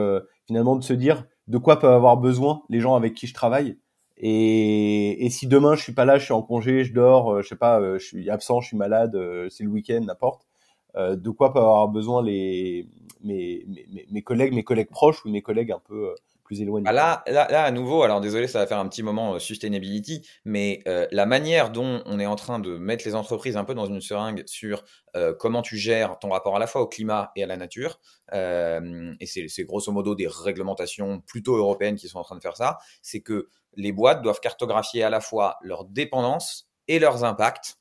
finalement de se dire de quoi peuvent avoir besoin les gens avec qui je travaille. Et, et si demain je suis pas là je suis en congé je dors je sais pas je suis absent je suis malade c'est le week-end n'importe de quoi peuvent avoir besoin les, mes, mes, mes, collègues, mes collègues proches ou mes collègues un peu, plus éloigné. Bah là, là, là, à nouveau, alors désolé, ça va faire un petit moment sustainability, mais la manière dont on est en train de mettre les entreprises un peu dans une seringue sur comment tu gères ton rapport à la fois au climat et à la nature, et c'est grosso modo des réglementations plutôt européennes qui sont en train de faire ça, c'est que les boîtes doivent cartographier à la fois leurs dépendances et leurs impacts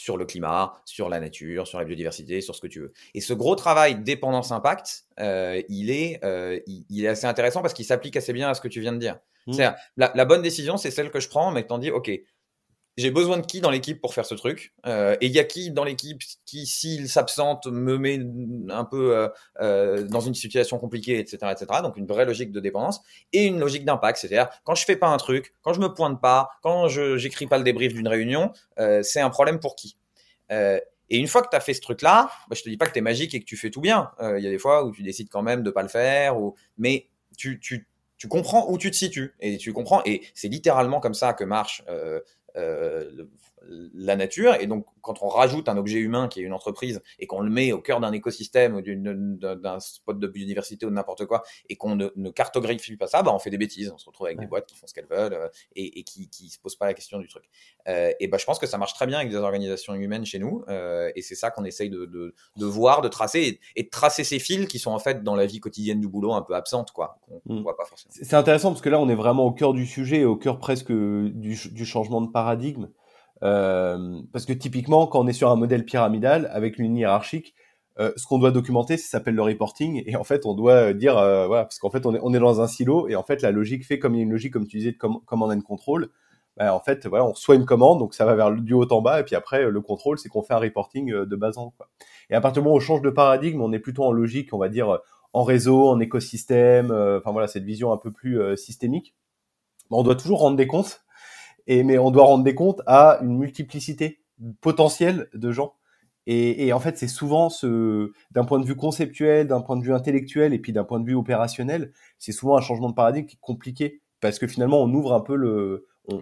sur le climat, sur la nature, sur la biodiversité, sur ce que tu veux. Et ce gros travail dépendance-impact, euh, il, est, euh, il, est assez intéressant parce qu'il s'applique assez bien à ce que tu viens de dire. Mmh. La, la, bonne décision, c'est celle que je prends, mais t'en dis, OK, j'ai besoin de qui dans l'équipe pour faire ce truc? Euh, Et il y a qui dans l'équipe qui, s'il s'absente, me met un peu euh, euh, dans une situation compliquée, etc., etc. Donc une vraie logique de dépendance et une logique d'impact, c'est-à-dire quand je fais pas un truc, quand je me pointe pas, quand je j'écris pas le débrief d'une réunion, c'est un problème pour qui? Et une fois que tu as fait ce truc-là, bah, je te dis pas que tu es magique et que tu fais tout bien. Il y a des fois où tu décides quand même de pas le faire, mais tu, tu comprends où tu te situes et tu comprends et c'est littéralement comme ça que marche euh, la nature. Et donc, quand on rajoute un objet humain qui est une entreprise et qu'on le met au cœur d'un écosystème ou d'un spot de biodiversité ou de n'importe quoi et qu'on ne, ne, cartographie pas ça, bah, on fait des bêtises. On se retrouve avec des boîtes qui font ce qu'elles veulent euh, et, qui ne se posent pas la question du truc. Euh, et bah, je pense que ça marche très bien avec des organisations humaines chez nous. et c'est ça qu'on essaye de, de, de, voir, de tracer et, de tracer ces fils qui sont en fait dans la vie quotidienne du boulot un peu absentes, quoi. Mmh. voit pas forcément. C'est intéressant parce que là, on est vraiment au cœur du sujet, au cœur presque du, du changement de paradigme. Euh, parce que typiquement, quand on est sur un modèle pyramidal avec une hiérarchique, euh, ce qu'on doit documenter, ça s'appelle le reporting, et en fait, on doit dire, euh, voilà, parce qu'en fait, on est, on est dans un silo, et en fait, la logique fait comme il y a une logique, comme tu disais, de com command and control. Bah, en fait, voilà, on reçoit une commande, donc ça va vers du haut en bas, et puis après, le contrôle, c'est qu'on fait un reporting de bas en. Quoi. Et à partir du moment où on change de paradigme, on est plutôt en logique, on va dire, en réseau, en écosystème, enfin voilà, cette vision un peu plus systémique. Mais on doit toujours rendre des comptes et, mais on doit rendre des comptes à une multiplicité potentielle de gens. Et, et en fait, c'est souvent ce, d'un point de vue conceptuel, d'un point de vue intellectuel et puis d'un point de vue opérationnel, c'est souvent un changement de paradigme qui est compliqué parce que finalement, on ouvre un peu le, on,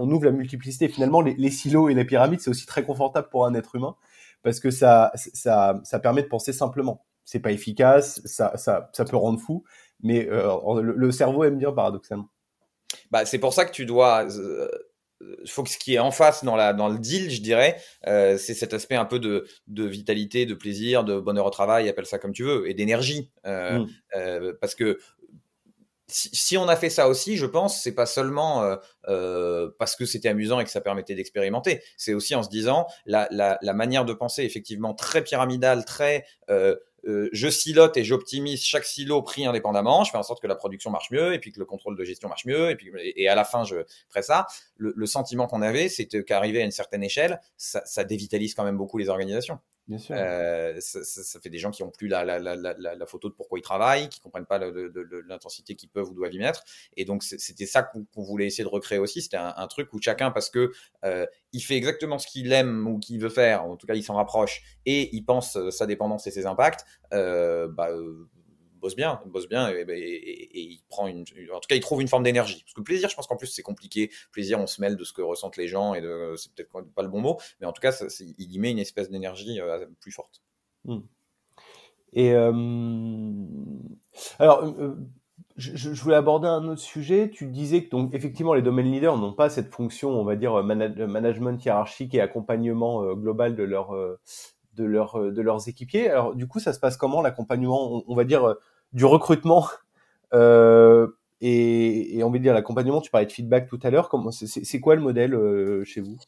on, ouvre la multiplicité. Finalement, les, les silos et les pyramides, c'est aussi très confortable pour un être humain parce que ça, ça, ça permet de penser simplement. C'est pas efficace, ça, ça, ça peut rendre fou, mais euh, le cerveau aime bien paradoxalement. Bah, c'est pour ça que tu dois. Euh, faut que ce qui est en face dans, la, dans le deal, je dirais, euh, c'est cet aspect un peu de, de, vitalité, de plaisir, de bonheur au travail, appelle ça comme tu veux, et d'énergie. Euh, mm. euh, parce que si, si, on a fait ça aussi, je pense, c'est pas seulement euh, euh, parce que c'était amusant et que ça permettait d'expérimenter. C'est aussi en se disant la, la, la, manière de penser effectivement très pyramidale, très euh, je silote et j'optimise chaque silo pris indépendamment. Je fais en sorte que la production marche mieux et puis que le contrôle de gestion marche mieux et puis et à la fin je ferai ça. Le, le sentiment qu'on avait, c'est qu'arriver à une certaine échelle, ça, ça dévitalise quand même beaucoup les organisations. Bien sûr. Euh, ça, ça, fait des gens qui ont plus la, la, la, la, photo de pourquoi ils travaillent, qui comprennent pas l'intensité qu'ils peuvent ou doivent y mettre. Et donc c'était ça qu'on voulait essayer de recréer aussi. C'était un, truc où chacun, parce que euh, il fait exactement ce qu'il aime ou qu'il veut faire, en tout cas il s'en rapproche, et il pense sa dépendance et ses impacts, euh, bah, bosse bien, bosse bien et, il prend une, en tout cas il trouve une forme d'énergie. Parce que plaisir, je pense qu'en plus c'est compliqué. Plaisir, on se mêle de ce que ressentent les gens et de, c'est peut-être pas le bon mot, mais en tout cas il y met une espèce d'énergie euh, plus forte. Hmm. Et euh, alors. Euh, je, voulais aborder un autre sujet. Tu disais que donc effectivement les domaines leaders n'ont pas cette fonction, on va dire management hiérarchique et accompagnement global de leur de, de leurs équipiers. Alors du coup, ça se passe comment l'accompagnement, on, va dire, du recrutement euh, et, on va dire l'accompagnement, tu parlais de feedback tout à l'heure. C'est quoi le modèle chez vous?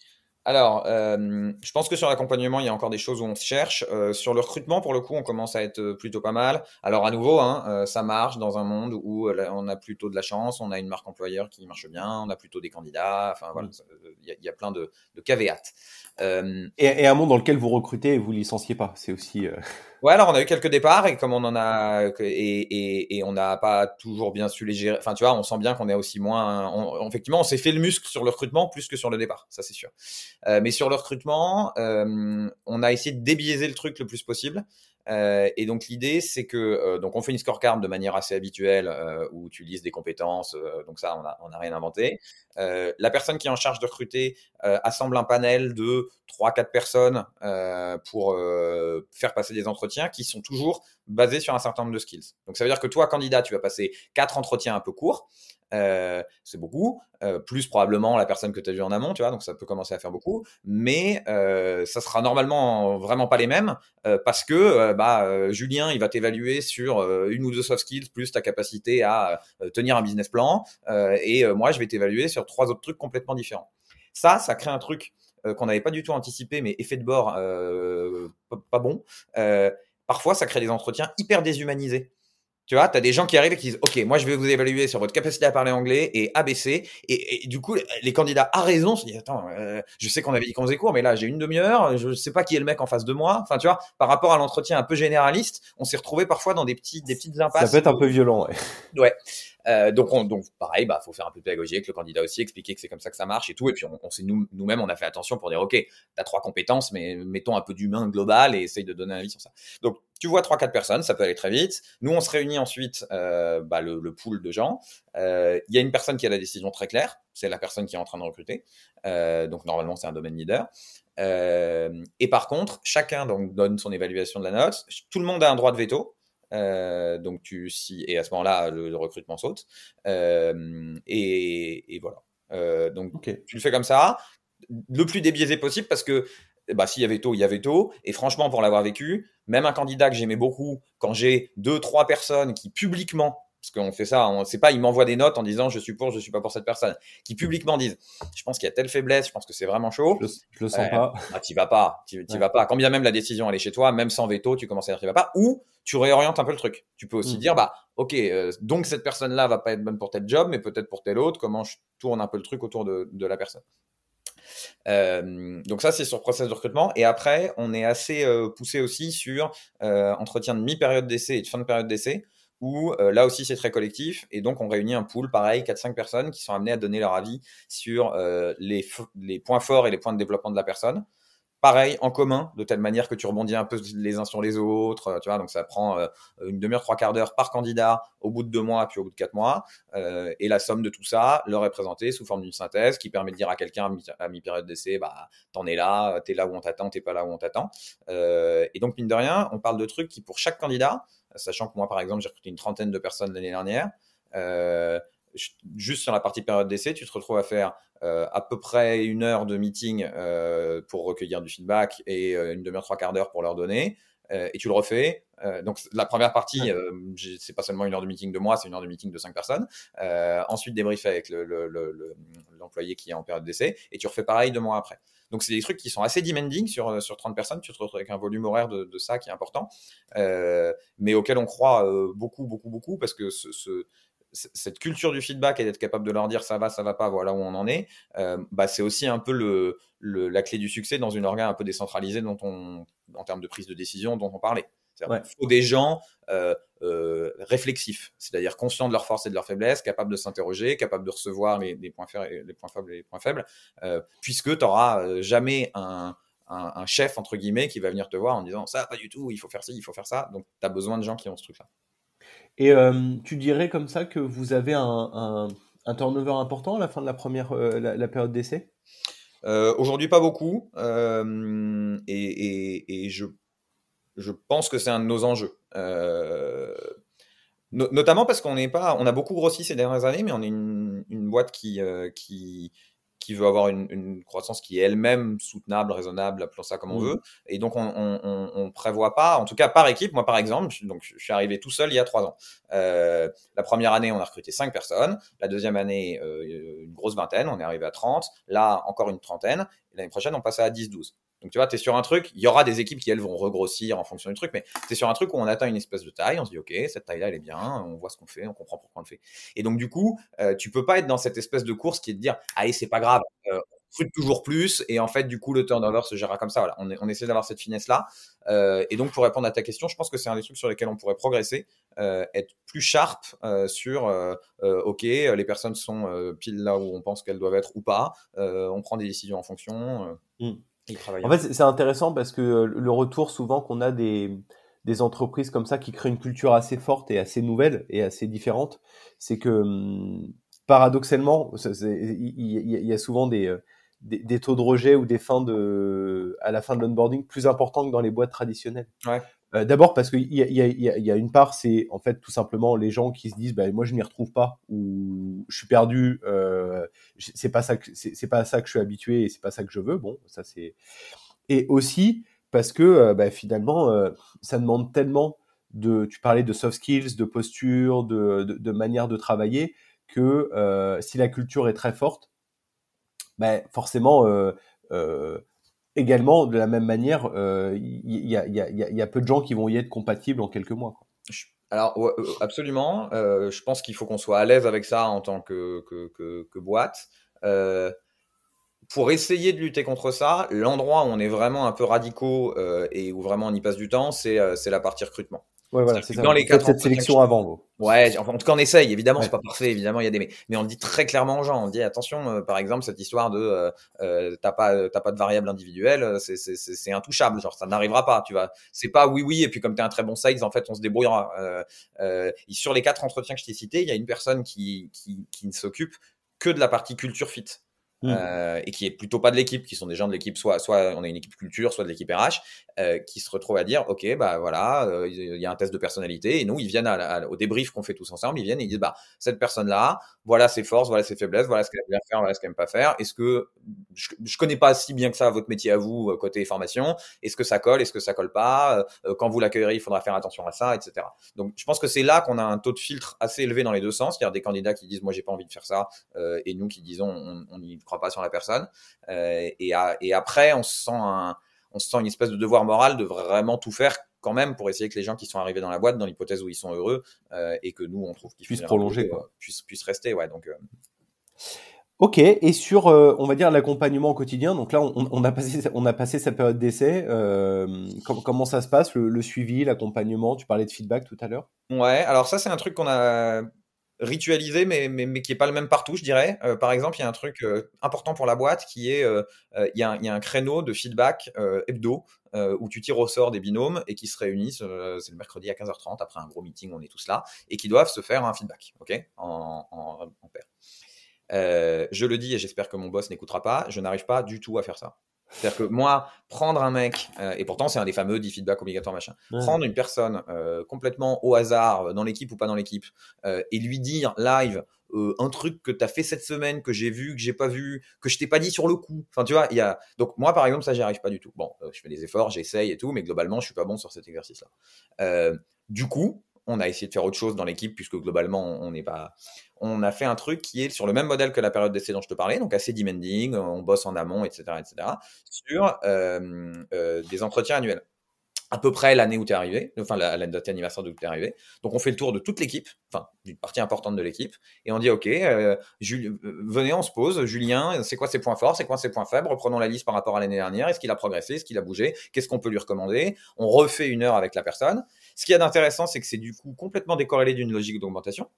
Alors, euh, je pense que sur l'accompagnement, il y a encore des choses où on se cherche. Euh, sur le recrutement, pour le coup, on commence à être plutôt pas mal. Alors, à nouveau, hein, euh, ça marche dans un monde où on a plutôt de la chance, on a une marque employeur qui marche bien, on a plutôt des candidats. Enfin, voilà, mmh. il y, a plein de, de caveats. Et, et, un monde dans lequel vous recrutez et vous licenciez pas, c'est aussi. Ouais, alors on a eu quelques départs et comme on en a et, et, on n'a pas toujours bien su les gérer. Enfin, tu vois, on sent bien qu'on est aussi moins. Effectivement, on s'est fait le muscle sur le recrutement plus que sur le départ, ça c'est sûr. Euh, mais sur le recrutement, euh, on a essayé de débiaiser le truc le plus possible. Euh, et donc l'idée, c'est que euh, donc on fait une scorecard de manière assez habituelle euh, où tu lises des compétences. Donc ça, on n'a rien inventé. la personne qui est en charge de recruter assemble un panel de 3-4 personnes pour faire passer des entretiens qui sont toujours basé sur un certain nombre de skills. Donc ça veut dire que toi, candidat, tu vas passer quatre entretiens un peu courts. Euh, c'est beaucoup, euh, plus probablement la personne que tu as vue en amont, tu vois, donc ça peut commencer à faire beaucoup, mais euh, ça sera normalement vraiment pas les mêmes parce que bah, Julien, il va t'évaluer sur une ou deux soft skills plus ta capacité à tenir un business plan, et moi, je vais t'évaluer sur trois autres trucs complètement différents. Ça, ça crée un truc qu'on n'avait pas du tout anticipé, mais effet de bord pas bon. parfois, ça crée des entretiens hyper déshumanisés. Tu vois, tu as des gens qui arrivent et qui disent Ok, moi je vais vous évaluer sur votre capacité à parler anglais et ABC. Et, du coup, les candidats à raison se disent Attends, euh, je sais qu'on avait dit qu'on faisait court, mais là j'ai une demi-heure, je sais pas qui est le mec en face de moi. Enfin, tu vois, par rapport à l'entretien un peu généraliste, on s'est retrouvé parfois dans des, petits, des petites impasses. Ça peut être un peu violent, ouais. Ouais. Euh, donc, on, donc, pareil, bah, faut faire un peu de pédagogie avec le candidat aussi, expliquer que c'est comme ça que ça marche et tout. Et puis, on, on nous, nous-mêmes, on a fait attention pour dire, OK, tu as trois compétences, mais mettons un peu d'humain global et essaye de donner un avis sur ça. Donc, tu vois trois, quatre personnes, ça peut aller très vite. Nous, on se réunit ensuite, euh, bah, le, le, pool de gens. Euh, il y a une personne qui a la décision très claire, c'est la personne qui est en train de recruter. Euh, donc, normalement, c'est un domaine leader. Et par contre, chacun donc, donne son évaluation de la note. Tout le monde a un droit de veto. Donc tu si et à ce moment-là le, recrutement saute et, et, voilà. Donc tu le fais comme ça, le plus débiaisé possible parce que bah, s'il y avait tôt, il y avait tôt. Et franchement, pour l'avoir vécu, même un candidat que j'aimais beaucoup, quand j'ai deux, trois personnes qui publiquement parce qu'on fait ça, on sait pas, ils m'envoient des notes en disant je suis pour, je suis pas pour cette personne, qui publiquement disent je pense qu'il y a telle faiblesse, je pense que c'est vraiment chaud. Je, le sens pas. Ah, tu vas pas, tu vas pas. Quand bien même la décision elle est chez toi, même sans veto, tu commences à dire tu vas pas, ou tu réorientes un peu le truc. Tu peux aussi mm. dire bah ok, euh, donc cette personne-là va pas être bonne pour tel job, mais peut-être pour tel autre. Comment je tourne un peu le truc autour de, de la personne. Euh, donc ça, c'est sur process de recrutement. Et après, on est assez euh, poussé aussi sur euh, entretien de mi-période d'essai et de fin de période d'essai où là aussi c'est très collectif et donc on réunit un pool pareil 4-5 personnes qui sont amenées à donner leur avis sur les, points forts et les points de développement de la personne pareil en commun de telle manière que tu rebondis un peu les uns sur les autres euh, tu vois donc ça prend une demi-heure trois quarts d'heure par candidat au bout de deux mois puis au bout de quatre mois et la somme de tout ça leur est présentée sous forme d'une synthèse qui permet de dire à quelqu'un à mi-période d'essai bah t'en es là t'es là où on t'attend t'es pas là où on t'attend et donc mine de rien on parle de trucs qui pour chaque candidat sachant que moi, par exemple, j'ai recruté une trentaine de personnes l'année dernière. Euh, juste sur la partie période d'essai, tu te retrouves à faire euh, à peu près une heure de meeting euh, pour recueillir du feedback et une demi-heure, trois quarts d'heure pour leur donner. et tu le refais. donc la première partie, c'est pas seulement une heure de meeting de moi, c'est une heure de meeting de cinq personnes. ensuite débrief avec l'employé le, qui est en période d'essai et tu refais pareil deux mois après. Donc, c'est des trucs qui sont assez demanding sur, euh, sur 30 personnes. Tu te retrouves avec un volume horaire de, de ça qui est important, euh, mais auquel on croit euh, beaucoup, beaucoup, beaucoup, parce que ce, ce, cette culture du feedback et d'être capable de leur dire ça va, ça va pas, voilà où on en est, euh, bah, c'est aussi un peu le, le, la clé du succès dans une organe un peu décentralisée dont on, en termes de prise de décision dont on parlait. Il faut des gens euh, euh, réflexifs, c'est-à-dire conscients de leurs forces et de leurs faiblesses, capables de s'interroger, capables de recevoir les, les, points, les points faibles et les points faibles, puisque tu n'auras jamais un, un, un, chef, entre guillemets, qui va venir te voir en disant ça, pas du tout, il faut faire ci, il faut faire ça. Donc, tu as besoin de gens qui ont ce truc-là. Et euh, tu dirais comme ça que vous avez un, un, turnover important à la fin de la première euh, la, période d'essai? Aujourd'hui, pas beaucoup. et, et, je je pense que c'est un de nos enjeux. Euh, no notamment parce qu'on n'est pas, on a beaucoup grossi ces dernières années, mais on est une, une boîte qui, euh, qui, qui veut avoir une, une croissance qui est elle-même soutenable, raisonnable, appelons ça comme on mmh. veut. Et donc, on, on, prévoit pas, en tout cas par équipe, moi par exemple, donc je suis arrivé tout seul il y a trois ans. Euh, la première année, on a recruté cinq personnes. La deuxième année, euh, une grosse vingtaine, on est arrivé à 30. Là, encore une trentaine. L'année prochaine, on passe à 10-12. Donc tu vois, tu es sur un truc, il y aura des équipes qui elles vont regrossir en fonction du truc, mais tu es sur un truc où on atteint une espèce de taille, on se dit ok, cette taille-là elle est bien, on voit ce qu'on fait, on comprend pourquoi on le fait. Et donc du coup, euh, tu peux pas être dans cette espèce de course qui est de dire allez c'est pas grave, euh, on toujours plus et en fait du coup le turnover se gérera comme ça. Voilà, on, essaie d'avoir cette finesse là. Euh, et donc pour répondre à ta question, je pense que c'est un des trucs sur lesquels on pourrait progresser, euh, être plus sharp euh, sur ok les personnes sont pile là où on pense qu'elles doivent être ou pas, on prend des décisions en fonction. En fait, c'est intéressant parce que euh, le retour souvent qu'on a des, des entreprises comme ça qui créent une culture assez forte et assez nouvelle et assez différente, c'est que paradoxalement, il y, a souvent euh, des, des, taux de rejet ou des fins de, à la fin de l'onboarding plus importants que dans les boîtes traditionnelles. Ouais. Euh, d'abord parce qu'il y a, une part, c'est en fait tout simplement les gens qui se disent, bah, moi je m'y retrouve pas ou je suis perdu, euh, c'est pas ça, c'est pas à ça que je suis habitué et c'est pas ça que je veux. Bon, ça c'est. Et aussi parce que euh, bah, finalement, euh, ça demande tellement de, tu parlais de soft skills, de posture, de, de, de manière de travailler, que si la culture est très forte, bah, forcément également, de la même manière, il euh, y, a, peu de gens qui vont y être compatibles en quelques mois. Alors, euh, absolument. Euh, je pense qu'il faut qu'on soit à l'aise avec ça en tant que, boîte. Pour essayer de lutter contre ça, l'endroit où on est vraiment un peu radicaux et où vraiment on y passe du temps, c'est la partie recrutement. Ouais, voilà, c'est Dans les quatre cette sélection avant, vous. Ouais, en tout cas, on essaye. Évidemment, ouais. c'est pas parfait. Évidemment, il y a des mais, mais on le dit très clairement aux gens. On dit attention, euh, par exemple, cette histoire de euh, euh t'as pas t'as pas de variable individuelle, euh, c'est c'est c'est intouchable. Genre, ça n'arrivera pas. Tu vois, c'est pas oui oui et puis comme t'es un très bon sales, en fait, on se débrouillera. Euh, euh, sur les quatre entretiens que je t'ai cités, il y a une personne qui qui qui ne s'occupe que de la partie culture fit. Mmh. Euh, et qui est plutôt pas de l'équipe, qui sont des gens de l'équipe, soit, soit on a une équipe culture, soit de l'équipe RH, euh, qui se retrouvent à dire, ok, bah voilà, euh, il y a un test de personnalité, et nous, ils viennent à, à, au débrief qu'on fait tous ensemble, ils viennent et ils disent, bah cette personne-là, voilà ses forces, voilà ses faiblesses, voilà ce qu'elle aime bien faire, voilà ce qu'elle aime pas faire. Est-ce que je, je connais pas si bien que ça votre métier à vous euh, côté formation Est-ce que ça colle Est-ce que ça colle pas euh, Quand vous l'accueillerez, il faudra faire attention à ça, etc. Donc, je pense que c'est là qu'on a un taux de filtre assez élevé dans les deux sens. Il y a des candidats qui disent, moi, j'ai pas envie de faire ça, et nous qui disons, on pas sur la personne. et, à, et après, on se sent un on se sent une espèce de devoir moral de vraiment tout faire quand même pour essayer que les gens qui sont arrivés dans la boîte, dans l'hypothèse où ils sont heureux, euh, et que nous on trouve qu'ils puissent prolonger, quoi. Puissent, puissent rester, ouais. Donc. Euh... Ok, et sur, euh, on va dire, l'accompagnement au quotidien, donc là, on, on, a, passé, on a passé sa période d'essai. Euh, com comment ça se passe, le, le suivi, l'accompagnement Tu parlais de feedback tout à l'heure? Ouais, alors ça, c'est un truc qu'on a ritualisé, mais, mais, mais, qui est pas le même partout, je dirais. Euh, par exemple, il y a un truc euh, important pour la boîte qui est, euh, il, y a un, il, y a un, créneau de feedback hebdo où tu tires au sort des binômes et qui se réunissent, c'est le mercredi à 15h30, après un gros meeting, on est tous là, et qui doivent se faire un feedback, ok, en, en, en paire. je le dis et j'espère que mon boss n'écoutera pas, je n'arrive pas du tout à faire ça. C'est-à-dire que moi, prendre un mec, euh, et pourtant c'est un des fameux 10 feedback obligatoires, machin, ouais. prendre une personne euh, complètement au hasard, euh, dans l'équipe ou pas dans l'équipe, euh, et lui dire live un truc que tu as fait cette semaine, que j'ai vu, que j'ai pas vu, que je t'ai pas dit sur le coup. Enfin, tu vois, il y a. Donc, moi, par exemple, ça, j'y arrive pas du tout. Bon, je fais des efforts, j'essaye et tout, mais globalement, je suis pas bon sur cet exercice-là. du coup, on a essayé de faire autre chose dans l'équipe puisque globalement on n'est pas on a fait un truc qui est sur le même modèle que la période d'essai dont je te parlais donc assez demanding on bosse en amont etc etc sur euh, euh, des entretiens annuels à peu près l'année où tu es arrivé, enfin la, la date anniversaire d'où tu es arrivé. Donc on fait le tour de toute l'équipe, enfin d'une partie importante de l'équipe, et on dit ok, euh, venez, on se pose. Julien, c'est quoi ses points forts, c'est quoi ses points faibles? Reprenons la liste par rapport à l'année dernière. Est-ce qu'il a progressé, est-ce qu'il a bougé? Qu'est-ce qu'on peut lui recommander? On refait une heure avec la personne. Ce qu'il y a d'intéressant, c'est que c'est du coup complètement décorrélé d'une logique d'augmentation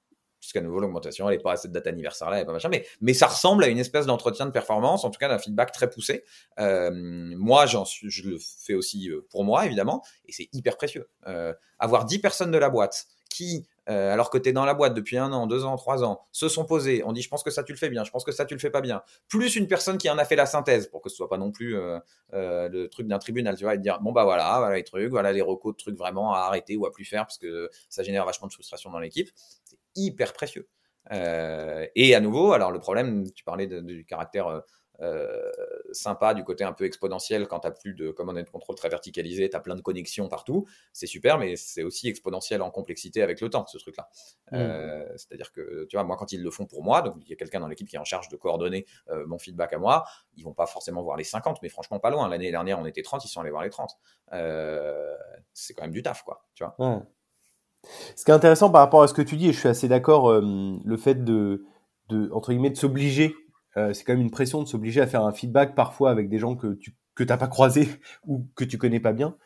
puisqu'à nouveau l'augmentation elle n'est pas à cette date anniversaire là, pas machin, mais mais ça ressemble à une espèce d'entretien de performance, en tout cas d'un feedback très poussé. Euh, moi, suis, je le fais aussi pour moi évidemment, et c'est hyper précieux. Euh, avoir 10 personnes de la boîte qui euh, alors que tu es dans la boîte depuis un an, deux ans, trois ans, se sont posés, on dit je pense que ça tu le fais bien, je pense que ça tu le fais pas bien, plus une personne qui en a fait la synthèse pour que ce soit pas non plus euh, euh, le truc d'un tribunal, tu vois, et dire bon bah voilà, voilà les trucs, voilà les recos de trucs vraiment à arrêter ou à plus faire parce que ça génère vachement de frustration dans l'équipe, c'est hyper précieux. Et à nouveau, alors le problème, tu parlais de, du caractère sympa du côté un peu exponentiel quand tu plus de command and control très verticalisé, tu as plein de connexions partout, c'est super, mais c'est aussi exponentiel en complexité avec le temps, ce truc-là. Mmh. Euh, C'est-à-dire que, tu vois, moi, quand ils le font pour moi, donc il y a quelqu'un dans l'équipe qui est en charge de coordonner euh, mon feedback à moi, ils vont pas forcément voir les 50, mais franchement pas loin. L'année dernière, on était 30, ils sont allés voir les 30. Euh, c'est quand même du taf, quoi, tu vois. Ce qui est intéressant par rapport à ce que tu dis, et je suis assez d'accord, euh, le fait de, de, entre guillemets, de s'obliger euh, c'est quand même une pression de s'obliger à faire un feedback parfois avec des gens que tu que t'as pas croisé ou que tu connais pas bien.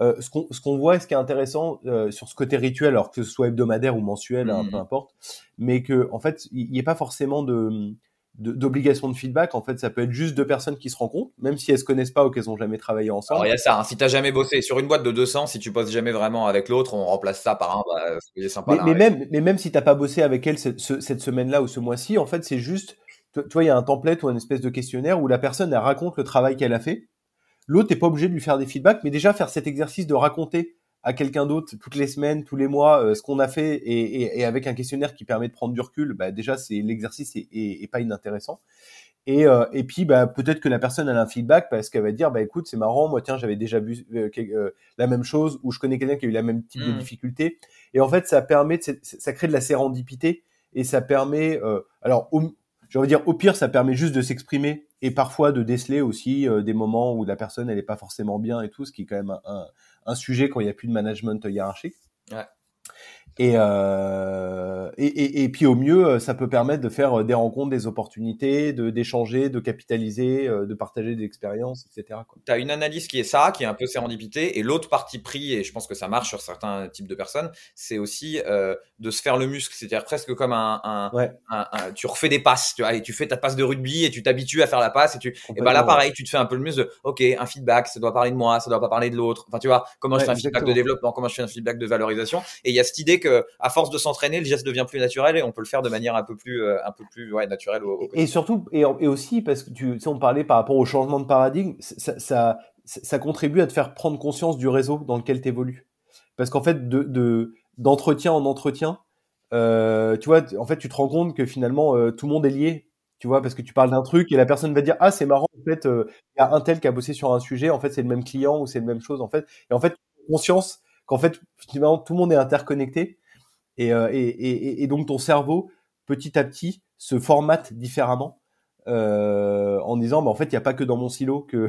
Euh, ce qu'on ce qu'on voit, ce qui est intéressant euh, sur ce côté rituel, alors que ce soit hebdomadaire ou mensuel, mmh. hein, peu importe, mais que en fait il n'y ait pas forcément de d'obligation de, de, feedback. En fait, ça peut être juste deux personnes qui se rencontrent, même si elles se connaissent pas ou qu'elles ont jamais travaillé ensemble. Alors il y a ça. Hein, si t'as jamais bossé sur une boîte de 200, si tu bosses jamais vraiment avec l'autre, on remplace ça par un. Bah, c'est sympa. Mais, là, mais même mais même si t'as pas bossé avec elle cette, cette semaine-là ou ce mois-ci, en fait, c'est juste tu vois, il y a un template ou une espèce de questionnaire où la personne elle raconte le travail qu'elle a fait. L'autre n'est pas obligé de lui faire des feedbacks, mais déjà faire cet exercice de raconter à quelqu'un d'autre toutes les semaines, tous les mois, ce qu'on a fait et, et, avec un questionnaire qui permet de prendre du recul, bah, déjà c'est l'exercice est, est, pas inintéressant. Et, euh, et puis bah, peut-être que la personne a un feedback parce qu'elle va dire bah écoute c'est marrant moi tiens j'avais déjà vu la même chose ou je connais quelqu'un qui a eu la même type de mmh. difficulté et en fait ça permet ça crée de la sérendipité et ça permet alors j'ai envie dire, au pire, ça permet juste de s'exprimer et parfois de déceler aussi euh, des moments où la personne, elle n'est pas forcément bien et tout, ce qui est quand même un, sujet quand il n'y a plus de management hiérarchique. Euh, et, et, et, puis au mieux, euh, ça peut permettre de faire euh, des rencontres, des opportunités, de d'échanger, de capitaliser, de partager des expériences, etc. Tu as une analyse qui est ça, qui est un peu sérendipité, et l'autre partie pris, et je pense que ça marche sur certains types de personnes, c'est aussi euh, de se faire le muscle, c'est-à-dire presque comme un, un, un, tu refais des passes, tu vois, et tu fais ta passe de rugby et tu t'habitues à faire la passe, et tu, et ben là pareil, tu te fais un peu le muscle de, ok, un feedback, ça doit parler de moi, ça doit pas parler de l'autre, enfin tu vois, comment je fais un feedback de développement, comment je fais un feedback de valorisation, et il y a cette idée que à force de s'entraîner, le geste devient plus naturel et on peut le faire de manière un peu plus, euh, un peu plus ouais, naturelle. et surtout, et, aussi parce que tu sais, on parlait par rapport au changement de paradigme, ça, ça, ça, contribue à te faire prendre conscience du réseau dans lequel tu évolues. Parce qu'en fait, de, d'entretien en entretien, euh, tu vois, en fait, tu te rends compte que finalement, euh, tout le monde est lié. Tu vois, parce que tu parles d'un truc et la personne va dire ah c'est marrant en fait il y a un tel qui a bossé sur un sujet en fait c'est le même client ou c'est la même chose en fait et en fait conscience qu'en fait finalement tout le monde est interconnecté euh, et, donc ton cerveau, petit à petit, se formate différemment euh, en disant, bah, en fait, il n'y a pas que dans mon silo que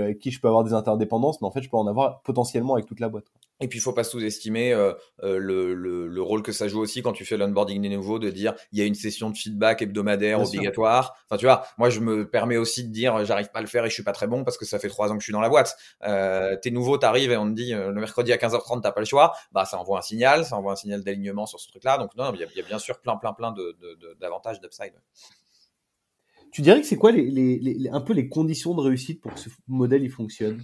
avec qui je peux avoir des interdépendances, mais en fait, je peux en avoir potentiellement avec toute la boîte. Et puis, il faut pas sous-estimer euh, euh, le, le, le, rôle que ça joue aussi quand tu fais l'onboarding des nouveaux, de dire il y a une session de feedback hebdomadaire obligatoire. Enfin, tu vois, moi, je me permets aussi de dire j'arrive pas à le faire et je suis pas très bon parce que ça fait trois ans que je suis dans la boîte. Euh, t'es nouveau, t'arrives et on te dit le mercredi à 15h30, t'as pas le choix. Bah, ça envoie un signal, ça envoie un signal d'alignement sur ce truc-là. Donc, non, il y, y, a bien sûr plein, plein, plein d'avantages, de, de, d'upside. Tu dirais que c'est quoi les, les, les, un peu les conditions de réussite pour que ce modèle il fonctionne?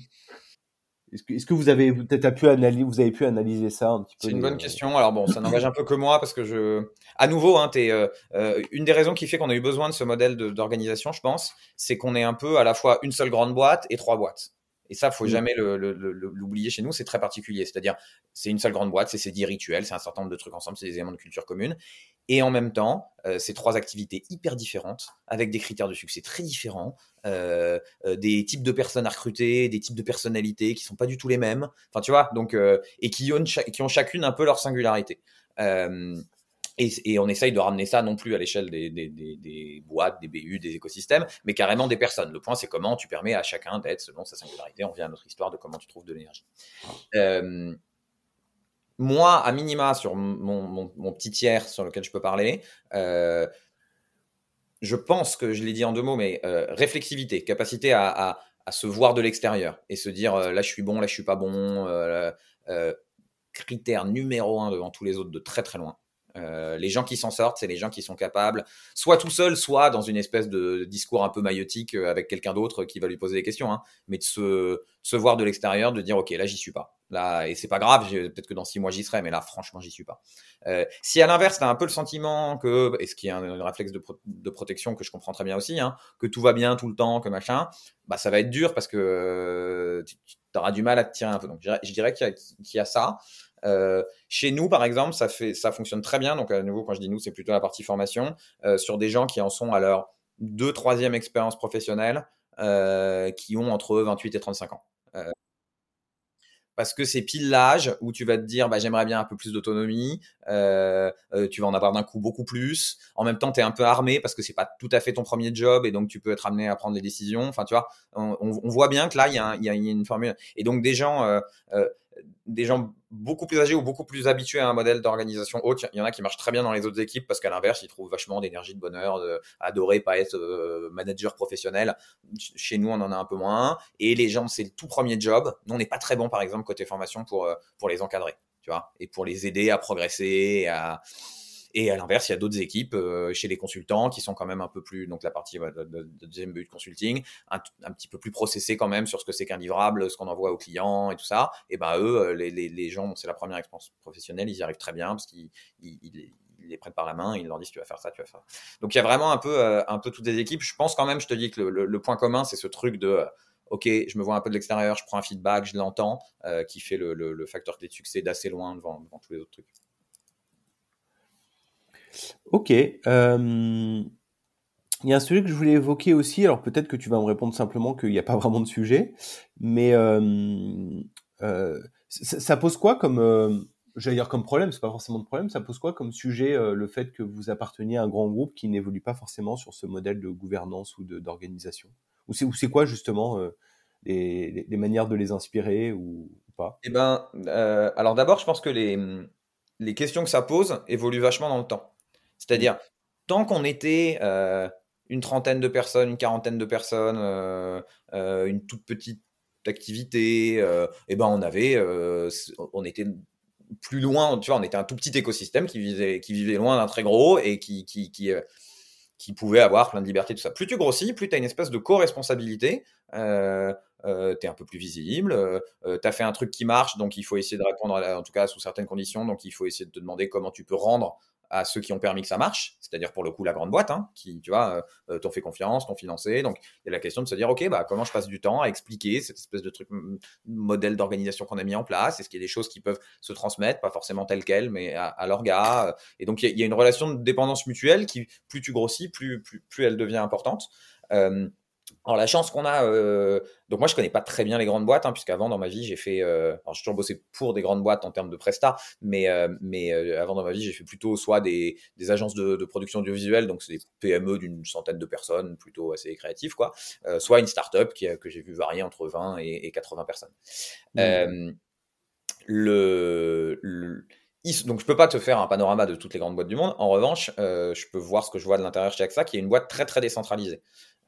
Est-ce que, est que, vous avez peut-être pu analyser, vous avez pu analyser ça un petit peu C'est une bonne question. Alors bon, ça n'engage un peu que moi parce que je, à nouveau, hein, es, euh, euh, une des raisons qui fait qu'on a eu besoin de ce modèle d'organisation, je pense, c'est qu'on est un peu à la fois une seule grande boîte et trois boîtes. Et ça, faut mmh. jamais l'oublier chez nous. C'est très particulier. C'est-à-dire, c'est une seule grande boîte, c'est dix rituels, c'est un certain nombre de trucs ensemble, c'est des éléments de culture commune. Et en même temps, euh, c'est trois activités hyper différentes, avec des critères de succès très différents, euh, euh, des types de personnes à recruter, des types de personnalités qui sont pas du tout les mêmes. Enfin, tu vois, donc et qui ont, qui ont chacune un peu leur singularité. Et, on essaye de ramener ça non plus à l'échelle des, boîtes, des BU, des écosystèmes, mais carrément des personnes. Le point, c'est comment tu permets à chacun d'être selon sa singularité. On vient à notre histoire de comment tu trouves de l'énergie. Euh, moi, à minima, sur mon, petit tiers sur lequel je peux parler, euh, je pense que je l'ai dit en deux mots, mais euh, réflexivité, capacité à, se voir de l'extérieur et se dire là je suis bon, là je suis pas bon. critère numéro un devant tous les autres de très très loin. Euh, les gens qui s'en sortent, c'est les gens qui sont capables, soit tout seul, soit dans une espèce de discours un peu maïotique euh, avec quelqu'un d'autre qui va lui poser des questions, hein, mais de se, voir de l'extérieur, de dire ok là j'y suis pas, là et c'est pas grave, peut-être que dans six mois j'y serai, mais là franchement j'y suis pas. Euh, si à l'inverse t'as un peu le sentiment que, et ce qui est un, réflexe de, protection que je comprends très bien aussi, hein, que tout va bien tout le temps, que machin, bah ça va être dur parce que tu, auras du mal à te tirer un peu. Donc je dirais, qu'il y, a ça. Euh, chez nous, par exemple, ça, fait, ça fonctionne très bien. Donc, à nouveau, quand je dis nous, c'est plutôt la partie formation euh, sur des gens qui en sont à leur deux, troisième expérience professionnelle, euh, qui ont entre 28 et 35 ans parce que c'est pile l'âge où tu vas te dire bah, j'aimerais bien un peu plus d'autonomie, tu vas en avoir d'un coup beaucoup plus. En même temps, tu es un peu armé parce que c'est pas tout à fait ton premier job et donc tu peux être amené à prendre des décisions. Enfin, tu vois, on, voit bien que là, il y, y, a une formule. Et donc, des gens, des gens beaucoup plus âgés ou beaucoup plus habitués à un modèle d'organisation haute. Il y en a qui marchent très bien dans les autres équipes parce qu'à l'inverse, ils trouvent vachement d'énergie, de bonheur, de adorer pas être euh, manager professionnel. Chez nous, on en a un peu moins. Et les gens, c'est le tout premier job. Nous, on n'est pas très bon, par exemple, côté formation pour, euh, pour les encadrer, tu vois, et pour les aider à progresser, à, et à l'inverse, il y a d'autres équipes euh, chez les consultants qui sont quand même un peu plus, donc la partie de, deuxième but de consulting, un, petit peu plus processée quand même sur ce que c'est qu'un livrable, ce qu'on envoie aux clients et tout ça. Et ben eux, euh, les, gens, c'est la première expérience professionnelle, ils y arrivent très bien parce qu'ils les prennent par la main, ils leur disent tu vas faire ça, tu vas faire. Donc il y a vraiment un peu, euh, un peu toutes les équipes. Je pense quand même, je te dis que le, le, point commun, c'est ce truc de ok, je me vois un peu de l'extérieur, je prends un feedback, je l'entends, qui fait le, facteur clé de succès d'assez loin devant, tous les autres trucs. Ok. Il y a un sujet que je voulais évoquer aussi, alors peut-être que tu vas me répondre simplement qu'il n'y a pas vraiment de sujet, mais ça, pose quoi comme, j'allais dire comme problème, c'est pas forcément de problème, ça pose quoi comme sujet le fait que vous apparteniez à un grand groupe qui n'évolue pas forcément sur ce modèle de gouvernance ou d'organisation? Ou c'est quoi justement les, manières de les inspirer ou, pas? Eh ben, alors d'abord, je pense que les, les questions que ça pose évoluent vachement dans le temps. C'est-à-dire, tant qu'on était une trentaine de personnes, une quarantaine de personnes, euh, euh, une toute petite activité, euh, eh ben on avait, on était plus loin, tu vois, on était un tout petit écosystème qui vivait, qui vivait loin d'un très gros et qui, qui, qui, pouvait avoir plein de liberté, tout ça. Plus tu grossis, plus tu as une espèce de co-responsabilité. Euh, euh, tu es un peu plus visible, euh, tu as fait un truc qui marche, donc il faut essayer de répondre, en tout cas sous certaines conditions, donc il faut essayer de te demander comment tu peux rendre à ceux qui ont permis que ça marche, c'est-à-dire pour le coup la grande boîte, hein, qui, tu vois, euh, euh, t'ont fait confiance, t'ont financé. Donc il y a la question de se dire, ok, bah comment je passe du temps à expliquer cette espèce de truc, modèle d'organisation qu'on a mis en place? Est-ce qu'il y a des choses qui peuvent se transmettre, pas forcément telles quelles, mais à, à leur gars. Et donc il y, a une relation de dépendance mutuelle qui, plus tu grossis, plus, plus, plus elle devient importante. Euh, alors la chance qu'on a, euh, donc moi je connais pas très bien les grandes boîtes, hein, puisqu'avant dans ma vie j'ai fait, euh, alors j'ai toujours bossé pour des grandes boîtes en termes de prestat, mais euh, mais euh, avant dans ma vie j'ai fait plutôt soit des, des agences de, de, production audiovisuelle, donc c'est des PME d'une centaine de personnes, plutôt assez créatifs quoi, soit une start-up qui, que j'ai vu varier entre 20 et, et 80 personnes. Mmh. le, le donc je peux pas te faire un panorama de toutes les grandes boîtes du monde. En revanche, euh, je peux voir ce que je vois de l'intérieur chez AXA, qui est une boîte très très décentralisée.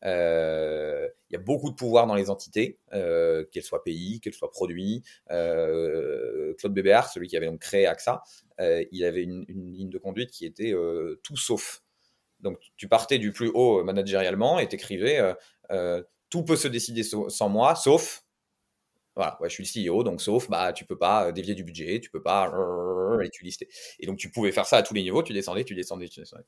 Euh, il y a beaucoup de pouvoir dans les entités, euh, qu'elles soient pays, qu'elles soient produits. Euh, Claude Bébéard, celui qui avait donc créé AXA, il avait une, ligne de conduite qui était tout sauf. Donc tu partais du plus haut managérialement et t'écrivais tout peut se décider sans moi, sauf voilà, je suis le CEO, donc sauf, bah, tu peux pas dévier du budget, tu peux pas, et. Et donc, tu pouvais faire ça à tous les niveaux, tu descendais, tu descendais, tu descendais.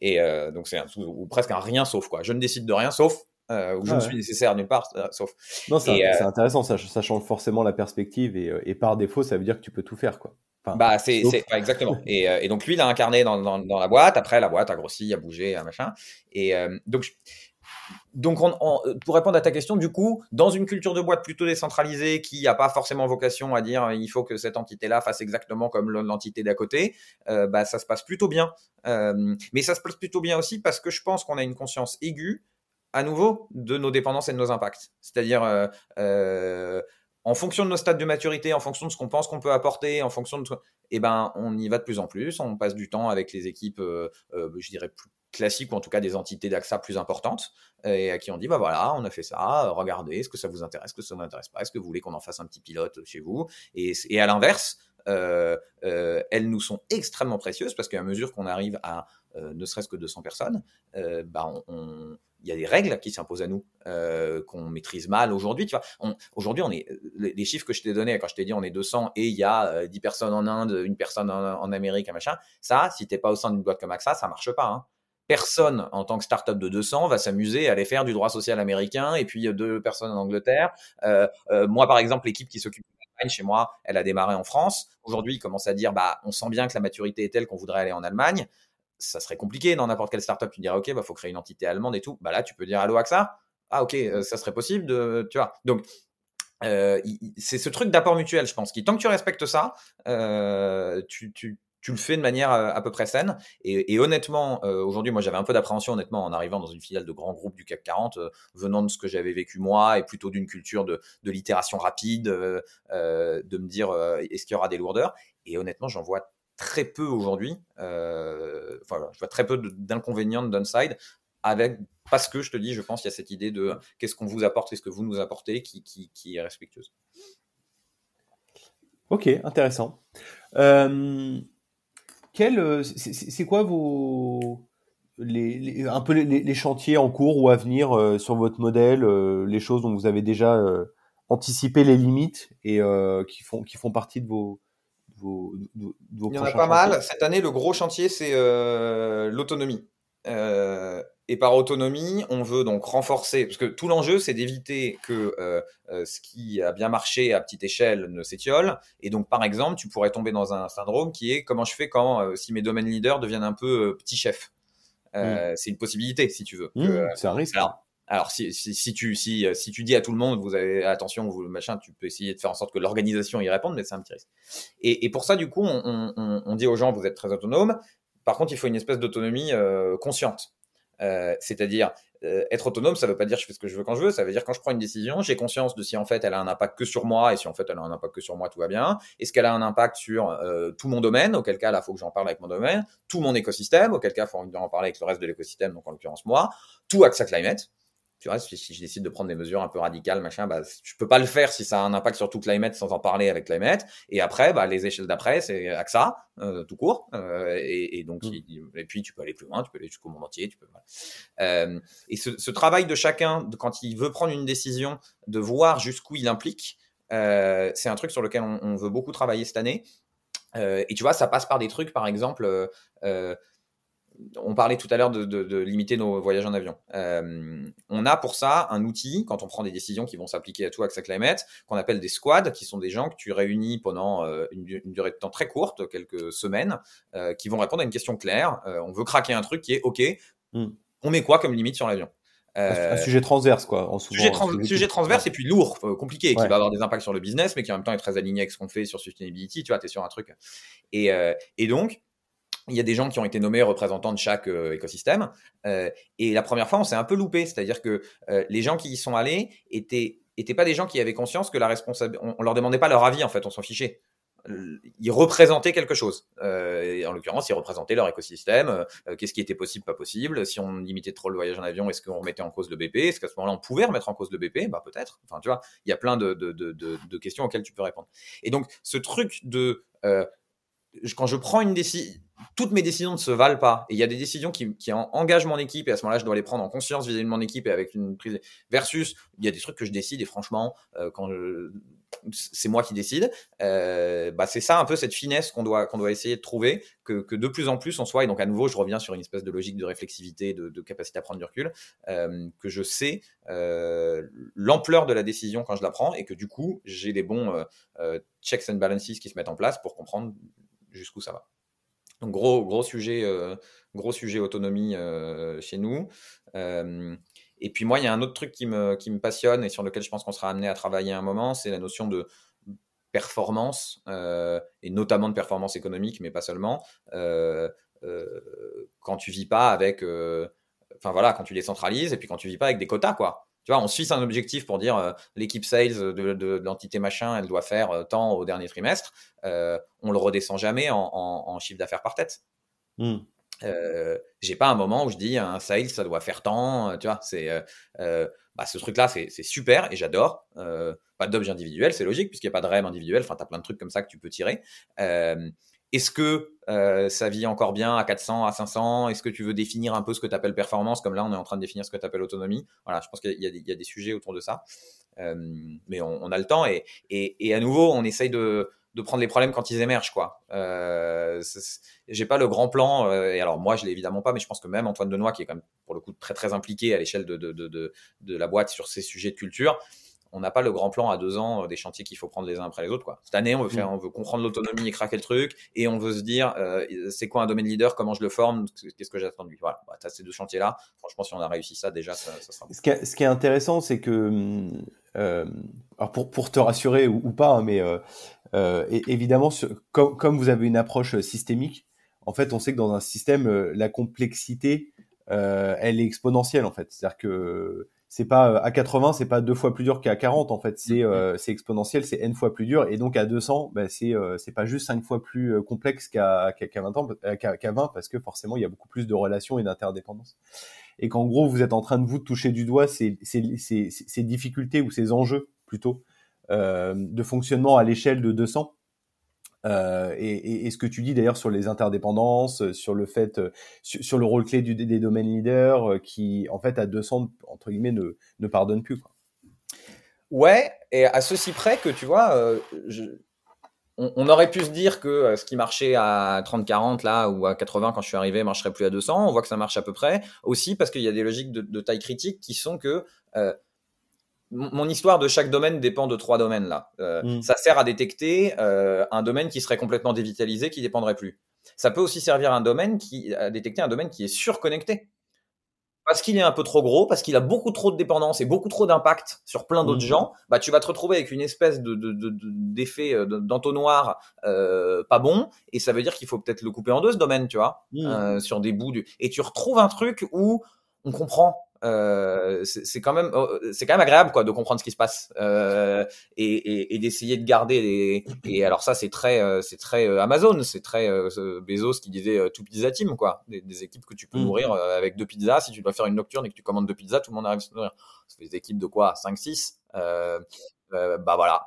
Et euh, donc, c'est ou presque un rien sauf, quoi. Je ne décide de rien sauf, euh, ou je ne suis nécessaire nulle part, euh, sauf. Non, c'est euh, intéressant, ça, change forcément la perspective, et, par défaut, ça veut dire que tu peux tout faire, quoi. Bah, c'est, exactement. Et, donc, lui, il a incarné dans, dans, la boîte, après, la boîte a grossi, a bougé, a machin. Et donc, donc, on, on, pour répondre à ta question, du coup, dans une culture de boîte plutôt décentralisée qui n'a pas forcément vocation à dire il faut que cette entité-là fasse exactement comme l'entité d'à côté, euh, bah, ça se passe plutôt bien. Euh, mais ça se passe plutôt bien aussi parce que je pense qu'on a une conscience aiguë, à nouveau, de nos dépendances et de nos impacts. C'est-à-dire, euh, euh en fonction de nos stades de maturité, en fonction de ce qu'on pense qu'on peut apporter, en fonction de, eh ben, on y va de plus en plus. On passe du temps avec les équipes, euh, euh, je dirais plus classiques ou en tout cas des entités d'AXA plus importantes et à qui on dit bah voilà on a fait ça regardez est-ce que ça vous intéresse est-ce que ça vous intéresse pas est-ce que vous voulez qu'on en fasse un petit pilote chez vous et, à l'inverse euh, elles nous sont extrêmement précieuses parce qu'à mesure qu'on arrive à ne serait-ce que 200 personnes bah on, il y a des règles qui s'imposent à nous euh, qu'on maîtrise mal aujourd'hui. Tu vois, aujourd'hui, on est les, chiffres que je t'ai donnés quand je t'ai dit on est 200 et il y a euh, 10 personnes en Inde, une personne en, Amérique, un machin. Ça, si t'es pas au sein d'une boîte comme AXA, ça marche pas. Hein. Personne en tant que startup de 200 va s'amuser à aller faire du droit social américain et puis deux personnes en Angleterre. Euh, euh moi, par exemple, l'équipe qui s'occupe de chez moi, elle a démarré en France. Aujourd'hui, il commence à dire, bah, on sent bien que la maturité est telle qu'on voudrait aller en Allemagne ça serait compliqué dans n'importe quelle startup. Tu dirais, OK, bah, faut créer une entité allemande et tout. Bah là, tu peux dire Allo AXA. Ah, OK, euh, ça serait possible de, tu vois. Donc, euh, c'est ce truc d'apport mutuel, je pense, qui, tant que tu respectes ça, euh, tu, tu, tu, le fais de manière à, peu près saine. Et, honnêtement, aujourd'hui, moi, j'avais un peu d'appréhension, honnêtement, en arrivant dans une filiale de grands groupes du CAC 40, euh, venant de ce que j'avais vécu moi, et plutôt d'une culture de, de l'itération rapide, de me dire, est-ce qu'il y aura des lourdeurs? Et honnêtement, j'en vois très peu aujourd'hui. Euh, enfin, je vois très peu d'inconvénients de downside avec parce que je te dis, je pense qu'il y a cette idée de qu'est-ce qu'on vous apporte, qu'est-ce que vous nous apportez, qui, est respectueuse. Ok, intéressant. Euh, c'est quoi vos les, un peu les, chantiers en cours ou à venir euh, sur votre modèle, euh, les choses dont vous avez déjà anticipé les limites et qui font qui font partie de vos vos, vos, vos Il y en a pas chantiers. mal. Cette année, le gros chantier, c'est euh, l'autonomie. Euh, et par autonomie, on veut donc renforcer, parce que tout l'enjeu, c'est d'éviter que euh, ce qui a bien marché à petite échelle ne s'étiole. Et donc, par exemple, tu pourrais tomber dans un syndrome qui est comment je fais quand si mes domaines leaders deviennent un peu petits chefs. Mm. C'est une possibilité, si tu veux. Mm, c'est un risque. Alors, si, si, tu, si, si tu dis à tout le monde, vous avez attention, vous machin, tu peux essayer de faire en sorte que l'organisation y réponde, mais c'est un petit risque. Et, et, pour ça, du coup, on, on, on, dit aux gens, vous êtes très autonome. Par contre, il faut une espèce d'autonomie consciente. Euh, c'est-à-dire, euh, être autonome, ça veut pas dire je fais ce que je veux quand je veux, ça veut dire quand je prends une décision, j'ai conscience de si en fait elle a un impact que sur moi, et si en fait elle a un impact que sur moi, tout va bien. Est-ce qu'elle a un impact sur euh, tout mon domaine, auquel cas là, faut que j'en parle avec mon domaine, tout mon écosystème, auquel cas faut en parler avec le reste de l'écosystème, donc en l'occurrence moi, tout AXA Climate, tu vois, si, je décide de prendre des mesures un peu radicales, machin, bah, je peux pas le faire si ça a un impact sur tout Climate sans en parler avec Climate. Et après, bah, les échelles d'après, c'est AXA, euh, tout court. Euh, et, et, donc, mm. et puis, tu peux aller plus loin, tu peux aller jusqu'au monde entier. Tu peux, euh, et ce, ce, travail de chacun, de, quand il veut prendre une décision, de voir jusqu'où il implique, euh, c'est un truc sur lequel on, on, veut beaucoup travailler cette année. Et tu vois, ça passe par des trucs, par exemple, on parlait tout à l'heure de, limiter nos voyages en avion. Euh, on a pour ça un outil, quand on prend des décisions qui vont s'appliquer à tout AXA Climate, qu'on appelle des squads, qui sont des gens que tu réunis pendant euh, une, durée de temps très courte, quelques semaines, euh, qui vont répondre à une question claire. on veut craquer un truc qui est OK, hmm. on met quoi comme limite sur l'avion? Un sujet transverse, quoi. En sujet, sujet, transverse et puis lourd, compliqué, qui va avoir des impacts sur le business, mais qui en même temps est très aligné avec ce qu'on fait sur sustainability. Tu vois, tu es sur un truc. Et, et donc, il y a des gens qui ont été nommés représentants de chaque euh, écosystème. Euh, et la première fois, on s'est un peu loupé, c'est-à-dire que euh, les gens qui y sont allés étaient étaient pas des gens qui avaient conscience que la responsabilité, on, leur demandait pas leur avis en fait, on s'en fichait. Ils représentaient quelque chose. en l'occurrence, ils représentaient leur écosystème. Qu'est-ce qui était possible, pas possible. Si on limitait trop le voyage en avion, est-ce qu'on remettait en cause le BP Est-ce qu'à ce, moment-là, on pouvait remettre en cause le BP Bah peut-être. Enfin, tu vois, il y a plein de, de, de, questions auxquelles tu peux répondre. Et donc, ce truc de quand je prends une décision, toutes mes décisions ne se valent pas. Et il y a des décisions qui, engagent mon équipe et à ce moment-là, je dois les prendre en conscience vis-à-vis de mon équipe et avec une prise. Versus, il y a des trucs que je décide et franchement, euh, c'est moi qui décide, euh, bah c'est ça un peu cette finesse qu'on doit essayer de trouver, que, de plus en plus on soit. Et donc à nouveau, je reviens sur une espèce de logique de réflexivité, de, capacité à prendre du recul, euh, que je sais l'ampleur de la décision quand je la prends et que du coup j'ai les bons checks and balances qui se mettent en place pour comprendre jusqu'où ça va. Gros, sujet, euh, gros sujet autonomie euh, chez nous. Euh, et puis moi, il y a un autre truc qui me, passionne et sur lequel je pense qu'on sera amené à travailler un moment, c'est la notion de performance et notamment de performance économique, mais pas seulement. quand tu vis pas avec, enfin voilà, quand tu les centralises et puis quand tu vis pas avec des quotas, quoi. Tu vois, on se fixe un objectif pour dire euh, l'équipe sales de, l'entité machin, elle doit faire euh, tant au dernier trimestre. Euh, on le redescend jamais en, chiffre d'affaires par tête. Hmm. j'ai pas un moment où je dis un sales ça doit faire tant, tu vois, c'est bah, ce truc là c'est super et j'adore. pas d'objet individuel, c'est logique puisqu'il n'y a pas de REM individuel, enfin tu as plein de trucs comme ça que tu peux tirer. Est-ce que euh, ça vit encore bien à 400, à 500 Est-ce que tu veux définir un peu ce que tu appelles performance? Comme là, on est en train de définir ce que tu appelles autonomie. Voilà, je pense qu'il y, y, a des sujets autour de ça. Euh, mais on, a le temps et, et, et, à nouveau, on essaye de, de prendre les problèmes quand ils émergent. quoi. Euh, J'ai pas le grand plan. Euh, et alors, moi, je l'ai évidemment pas, mais je pense que même Antoine Denoy, qui est quand même, pour le coup, très, très impliqué à l'échelle de, de, de, de, la boîte sur ces sujets de culture, on n'a pas le grand plan à deux ans euh, des chantiers qu'il faut prendre les uns après les autres. Quoi. Cette année, on veut, faire, mm. on veut comprendre l'autonomie et craquer le truc, et on veut se dire, euh, c'est quoi un domaine leader, comment je le forme, qu'est-ce que j'attends de lui. Voilà, bah, as ces deux chantiers-là. Franchement, si on a réussi ça, déjà, ça, ça sera Ce qui, est, ce qui est intéressant, c'est que, euh, alors pour, pour te rassurer ou, pas, hein, mais euh, évidemment, comme, comme vous avez une approche systémique, en fait, on sait que dans un système, la complexité, elle est exponentielle, en fait. C'est-à-dire que c'est pas euh, à 80, c'est pas deux fois plus dur qu'à 40 en fait, c'est mm-hmm. euh, c'est exponentiel, c'est n fois plus dur et donc à 200, ben c'est euh, c'est pas juste cinq fois plus complexe qu'à qu'à 20 ans qu'à 20 parce que forcément il y a beaucoup plus de relations et d'interdépendance. Et qu'en gros vous êtes en train de vous toucher du doigt ces ces ces, ces difficultés ou ces enjeux plutôt de fonctionnement à l'échelle de 200 euh, et, ce que tu dis d'ailleurs sur les interdépendances, euh, sur le fait, euh, sur, le rôle clé des domaines leaders, qui en fait à 200 entre guillemets ne, ne pardonne plus. Quoi. Ouais, et à ceci près que tu vois, on, aurait pu se dire que ce qui marchait à 30-40 là ou à 80 quand je suis arrivé marcherait plus à 200. On voit que ça marche à peu près. Aussi parce qu'il y a des logiques de, taille critique qui sont que mon histoire de chaque domaine dépend de trois domaines là. Euh, mm. Ça sert à détecter un domaine qui serait complètement dévitalisé, qui dépendrait plus. Ça peut aussi servir à un domaine qui à détecter un domaine qui est surconnecté parce qu'il est un peu trop gros, parce qu'il a beaucoup trop de dépendance et beaucoup trop d'impact sur plein d'autres mmh. gens, bah tu vas te retrouver avec une espèce de, d'effet euh, d'entonnoir euh, pas bon, et ça veut dire qu'il faut peut-être le couper en deux ce domaine, tu vois, mmh. euh, sur des bouts du... et tu retrouves un truc où on comprend euh, c'est quand même oh, c'est quand même agréable quoi de comprendre ce qui se passe euh, et, et, et d'essayer de garder les et alors ça c'est très euh, c'est très euh, Amazon c'est très Bezos qui disait tout pizza team quoi des, des, équipes que tu peux mmh. nourrir avec deux pizzas si tu dois faire une nocturne et que tu commandes deux pizzas tout le monde arrive à se nourrir c'est des équipes de quoi 5 6 euh, bah voilà.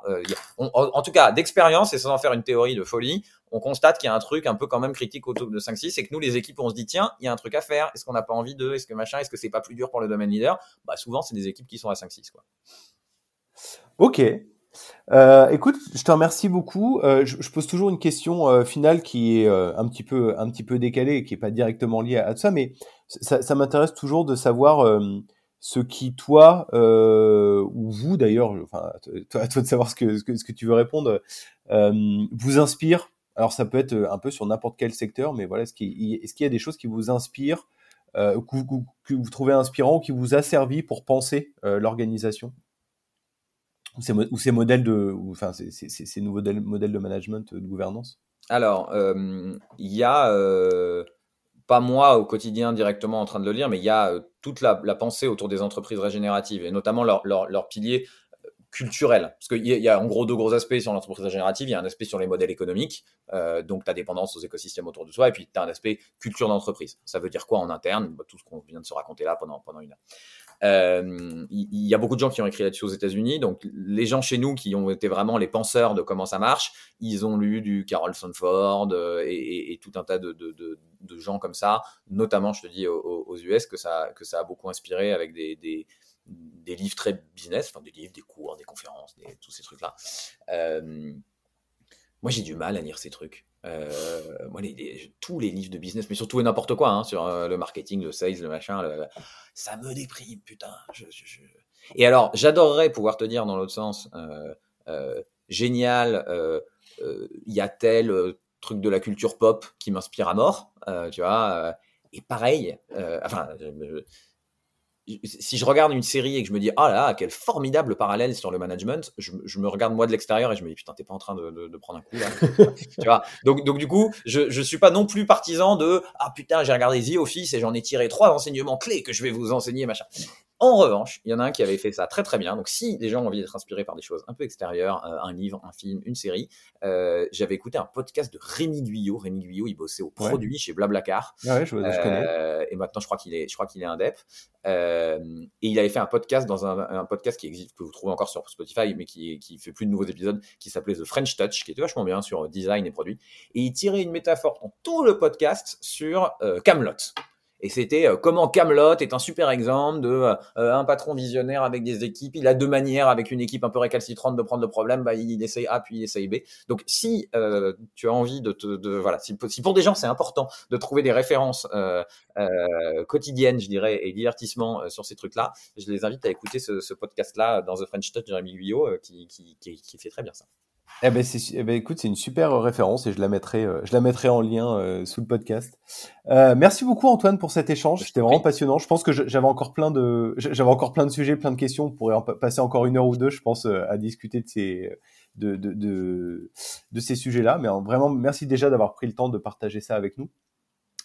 En, tout cas, d'expérience et sans en faire une théorie de folie, on constate qu'il y a un truc un peu quand même critique autour de 5-6 et que nous, les équipes, on se dit tiens, il y a un truc à faire. Est-ce qu'on n'a pas envie de Est-ce que machin Est-ce que c'est pas plus dur pour le domaine leader? Bah souvent, c'est des équipes qui sont à 5-6 quoi. Ok. Euh, écoute, je te remercie beaucoup. Euh, je, je, pose toujours une question euh, finale qui est euh, un petit peu un petit peu décalée et qui est pas directement liée à, ça, mais ça, ça m'intéresse toujours de savoir ce qui toi euh, ou vous d'ailleurs, enfin toi, toi de savoir ce que, ce que, ce que tu veux répondre, euh, vous inspire. Alors ça peut être un peu sur n'importe quel secteur, mais voilà, est-ce qu'il y a des choses qui vous inspirent, euh, que, vous, que, vous, trouvez inspirant, ou qui vous a servi pour penser euh, l'organisation? Ou ces, modèles de, enfin ces, nouveaux modèles de management, de gouvernance? Alors il y a pas moi au quotidien directement en train de le lire, mais il y a euh, toute la, pensée autour des entreprises régénératives et notamment leur, leur, leur pilier euh, culturel. Parce qu'il y, y, a en gros deux gros aspects sur l'entreprise régénérative. Il y a un aspect sur les modèles économiques, euh, donc ta dépendance aux écosystèmes autour de soi, et puis tu as un aspect culture d'entreprise. Ça veut dire quoi en interne? Bah, Tout ce qu'on vient de se raconter là pendant, pendant une heure. Euh, il y, a beaucoup de gens qui ont écrit là-dessus aux États-Unis. Donc, les gens chez nous qui ont été vraiment les penseurs de comment ça marche, ils ont lu du Carol Sanford euh, et, tout un tas de, de, gens comme ça, notamment, je te dis, aux, US, que ça, que ça a beaucoup inspiré avec des, des livres très business, enfin des livres, des cours, des conférences, tous ces trucs-là. Euh, moi, j'ai du mal à lire ces trucs. Euh, moi, les, tous les livres de business, mais surtout n'importe quoi, hein, sur euh, le marketing, le sales, le machin, ça me déprime, putain. Et alors, j'adorerais pouvoir te dire dans l'autre sens, génial, il y a tel truc de la culture pop qui m'inspire à mort, tu vois. et pareil, enfin, si je regarde une série et que je me dis ah là, quel formidable parallèle sur le management, je, je me regarde moi de l'extérieur et je me dis putain t'es pas en train de, de, de prendre un coup là, tu vois? Donc donc du coup je je suis pas non plus partisan de ah putain j'ai regardé The Office et j'en ai tiré trois enseignements clés que je vais vous enseigner machin. En revanche, il y en a un qui avait fait ça très très bien. Donc si les gens ont envie d'être inspirés par des choses un peu extérieures, euh, un livre, un film, une série, euh, j'avais écouté un podcast de Rémi Guyot. Rémi Guyot, il bossait au produit chez Blablacar. Ah ouais, je, je connais. Euh, et maintenant, je crois qu'il est, je crois qu'il est indep. Et il avait fait un podcast dans un, un, podcast qui existe, que vous trouvez encore sur Spotify, mais qui, qui fait plus de nouveaux épisodes, qui s'appelait The French Touch, qui était vachement bien sur design et produits. Et il tirait une métaphore dans tout le podcast sur Camelot. Et c'était euh, comment Camelot est un super exemple de euh, un patron visionnaire avec des équipes. Il a deux manières avec une équipe un peu récalcitrante de prendre le problème. Bah, il essaye A puis il essaye B. Donc si euh, tu as envie de te, de, voilà, si, pour des gens c'est important de trouver des références euh, euh, quotidiennes, je dirais, et divertissement sur ces trucs-là, je les invite à écouter ce, ce podcast-là dans The French Touch de Jérémy Guyot qui, qui, qui, qui fait très bien ça. Eh ben, eh ben, écoute, c'est une super référence et je la mettrai, euh, je la mettrai en lien euh, sous le podcast. Euh, merci beaucoup Antoine pour cet échange. C'était vraiment passionnant. Je pense que j'avais encore plein de, j'avais encore plein de sujets, plein de questions. On pourrait en passer encore une heure ou deux, je pense, à discuter de ces, de, de, de, de ces sujets-là. Mais vraiment, merci déjà d'avoir pris le temps de partager ça avec nous.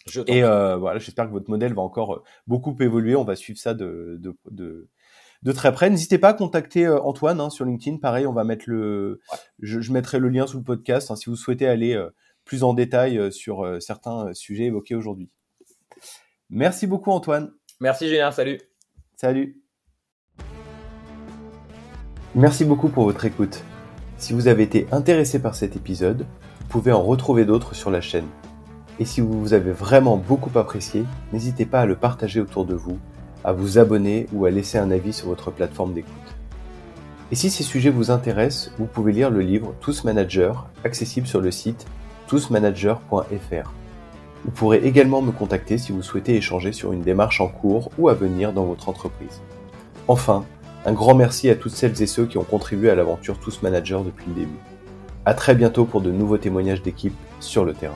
Je et voilà, j'espère que votre modèle va encore beaucoup évoluer. On va suivre ça de, de, de de très près. N'hésitez pas à contacter euh, Antoine hein, sur LinkedIn. Pareil, on va mettre le, je, mettrai le lien sous le podcast hein, si vous souhaitez aller euh, plus en détail euh, sur certains sujets évoqués aujourd'hui. Merci beaucoup Antoine. Merci Julien, salut. Salut. Merci beaucoup pour votre écoute. Si vous avez été intéressé par cet épisode, vous pouvez en retrouver d'autres sur la chaîne. Et si vous avez vraiment beaucoup apprécié, n'hésitez pas à le partager autour de vous à vous abonner ou à laisser un avis sur votre plateforme d'écoute. Et si ces sujets vous intéressent, vous pouvez lire le livre Tous Managers, accessible sur le site tousmanager.fr. Vous pourrez également me contacter si vous souhaitez échanger sur une démarche en cours ou à venir dans votre entreprise. Enfin, un grand merci à toutes celles et ceux qui ont contribué à l'aventure Tous Managers depuis le début. À très bientôt pour de nouveaux témoignages d'équipe sur le terrain.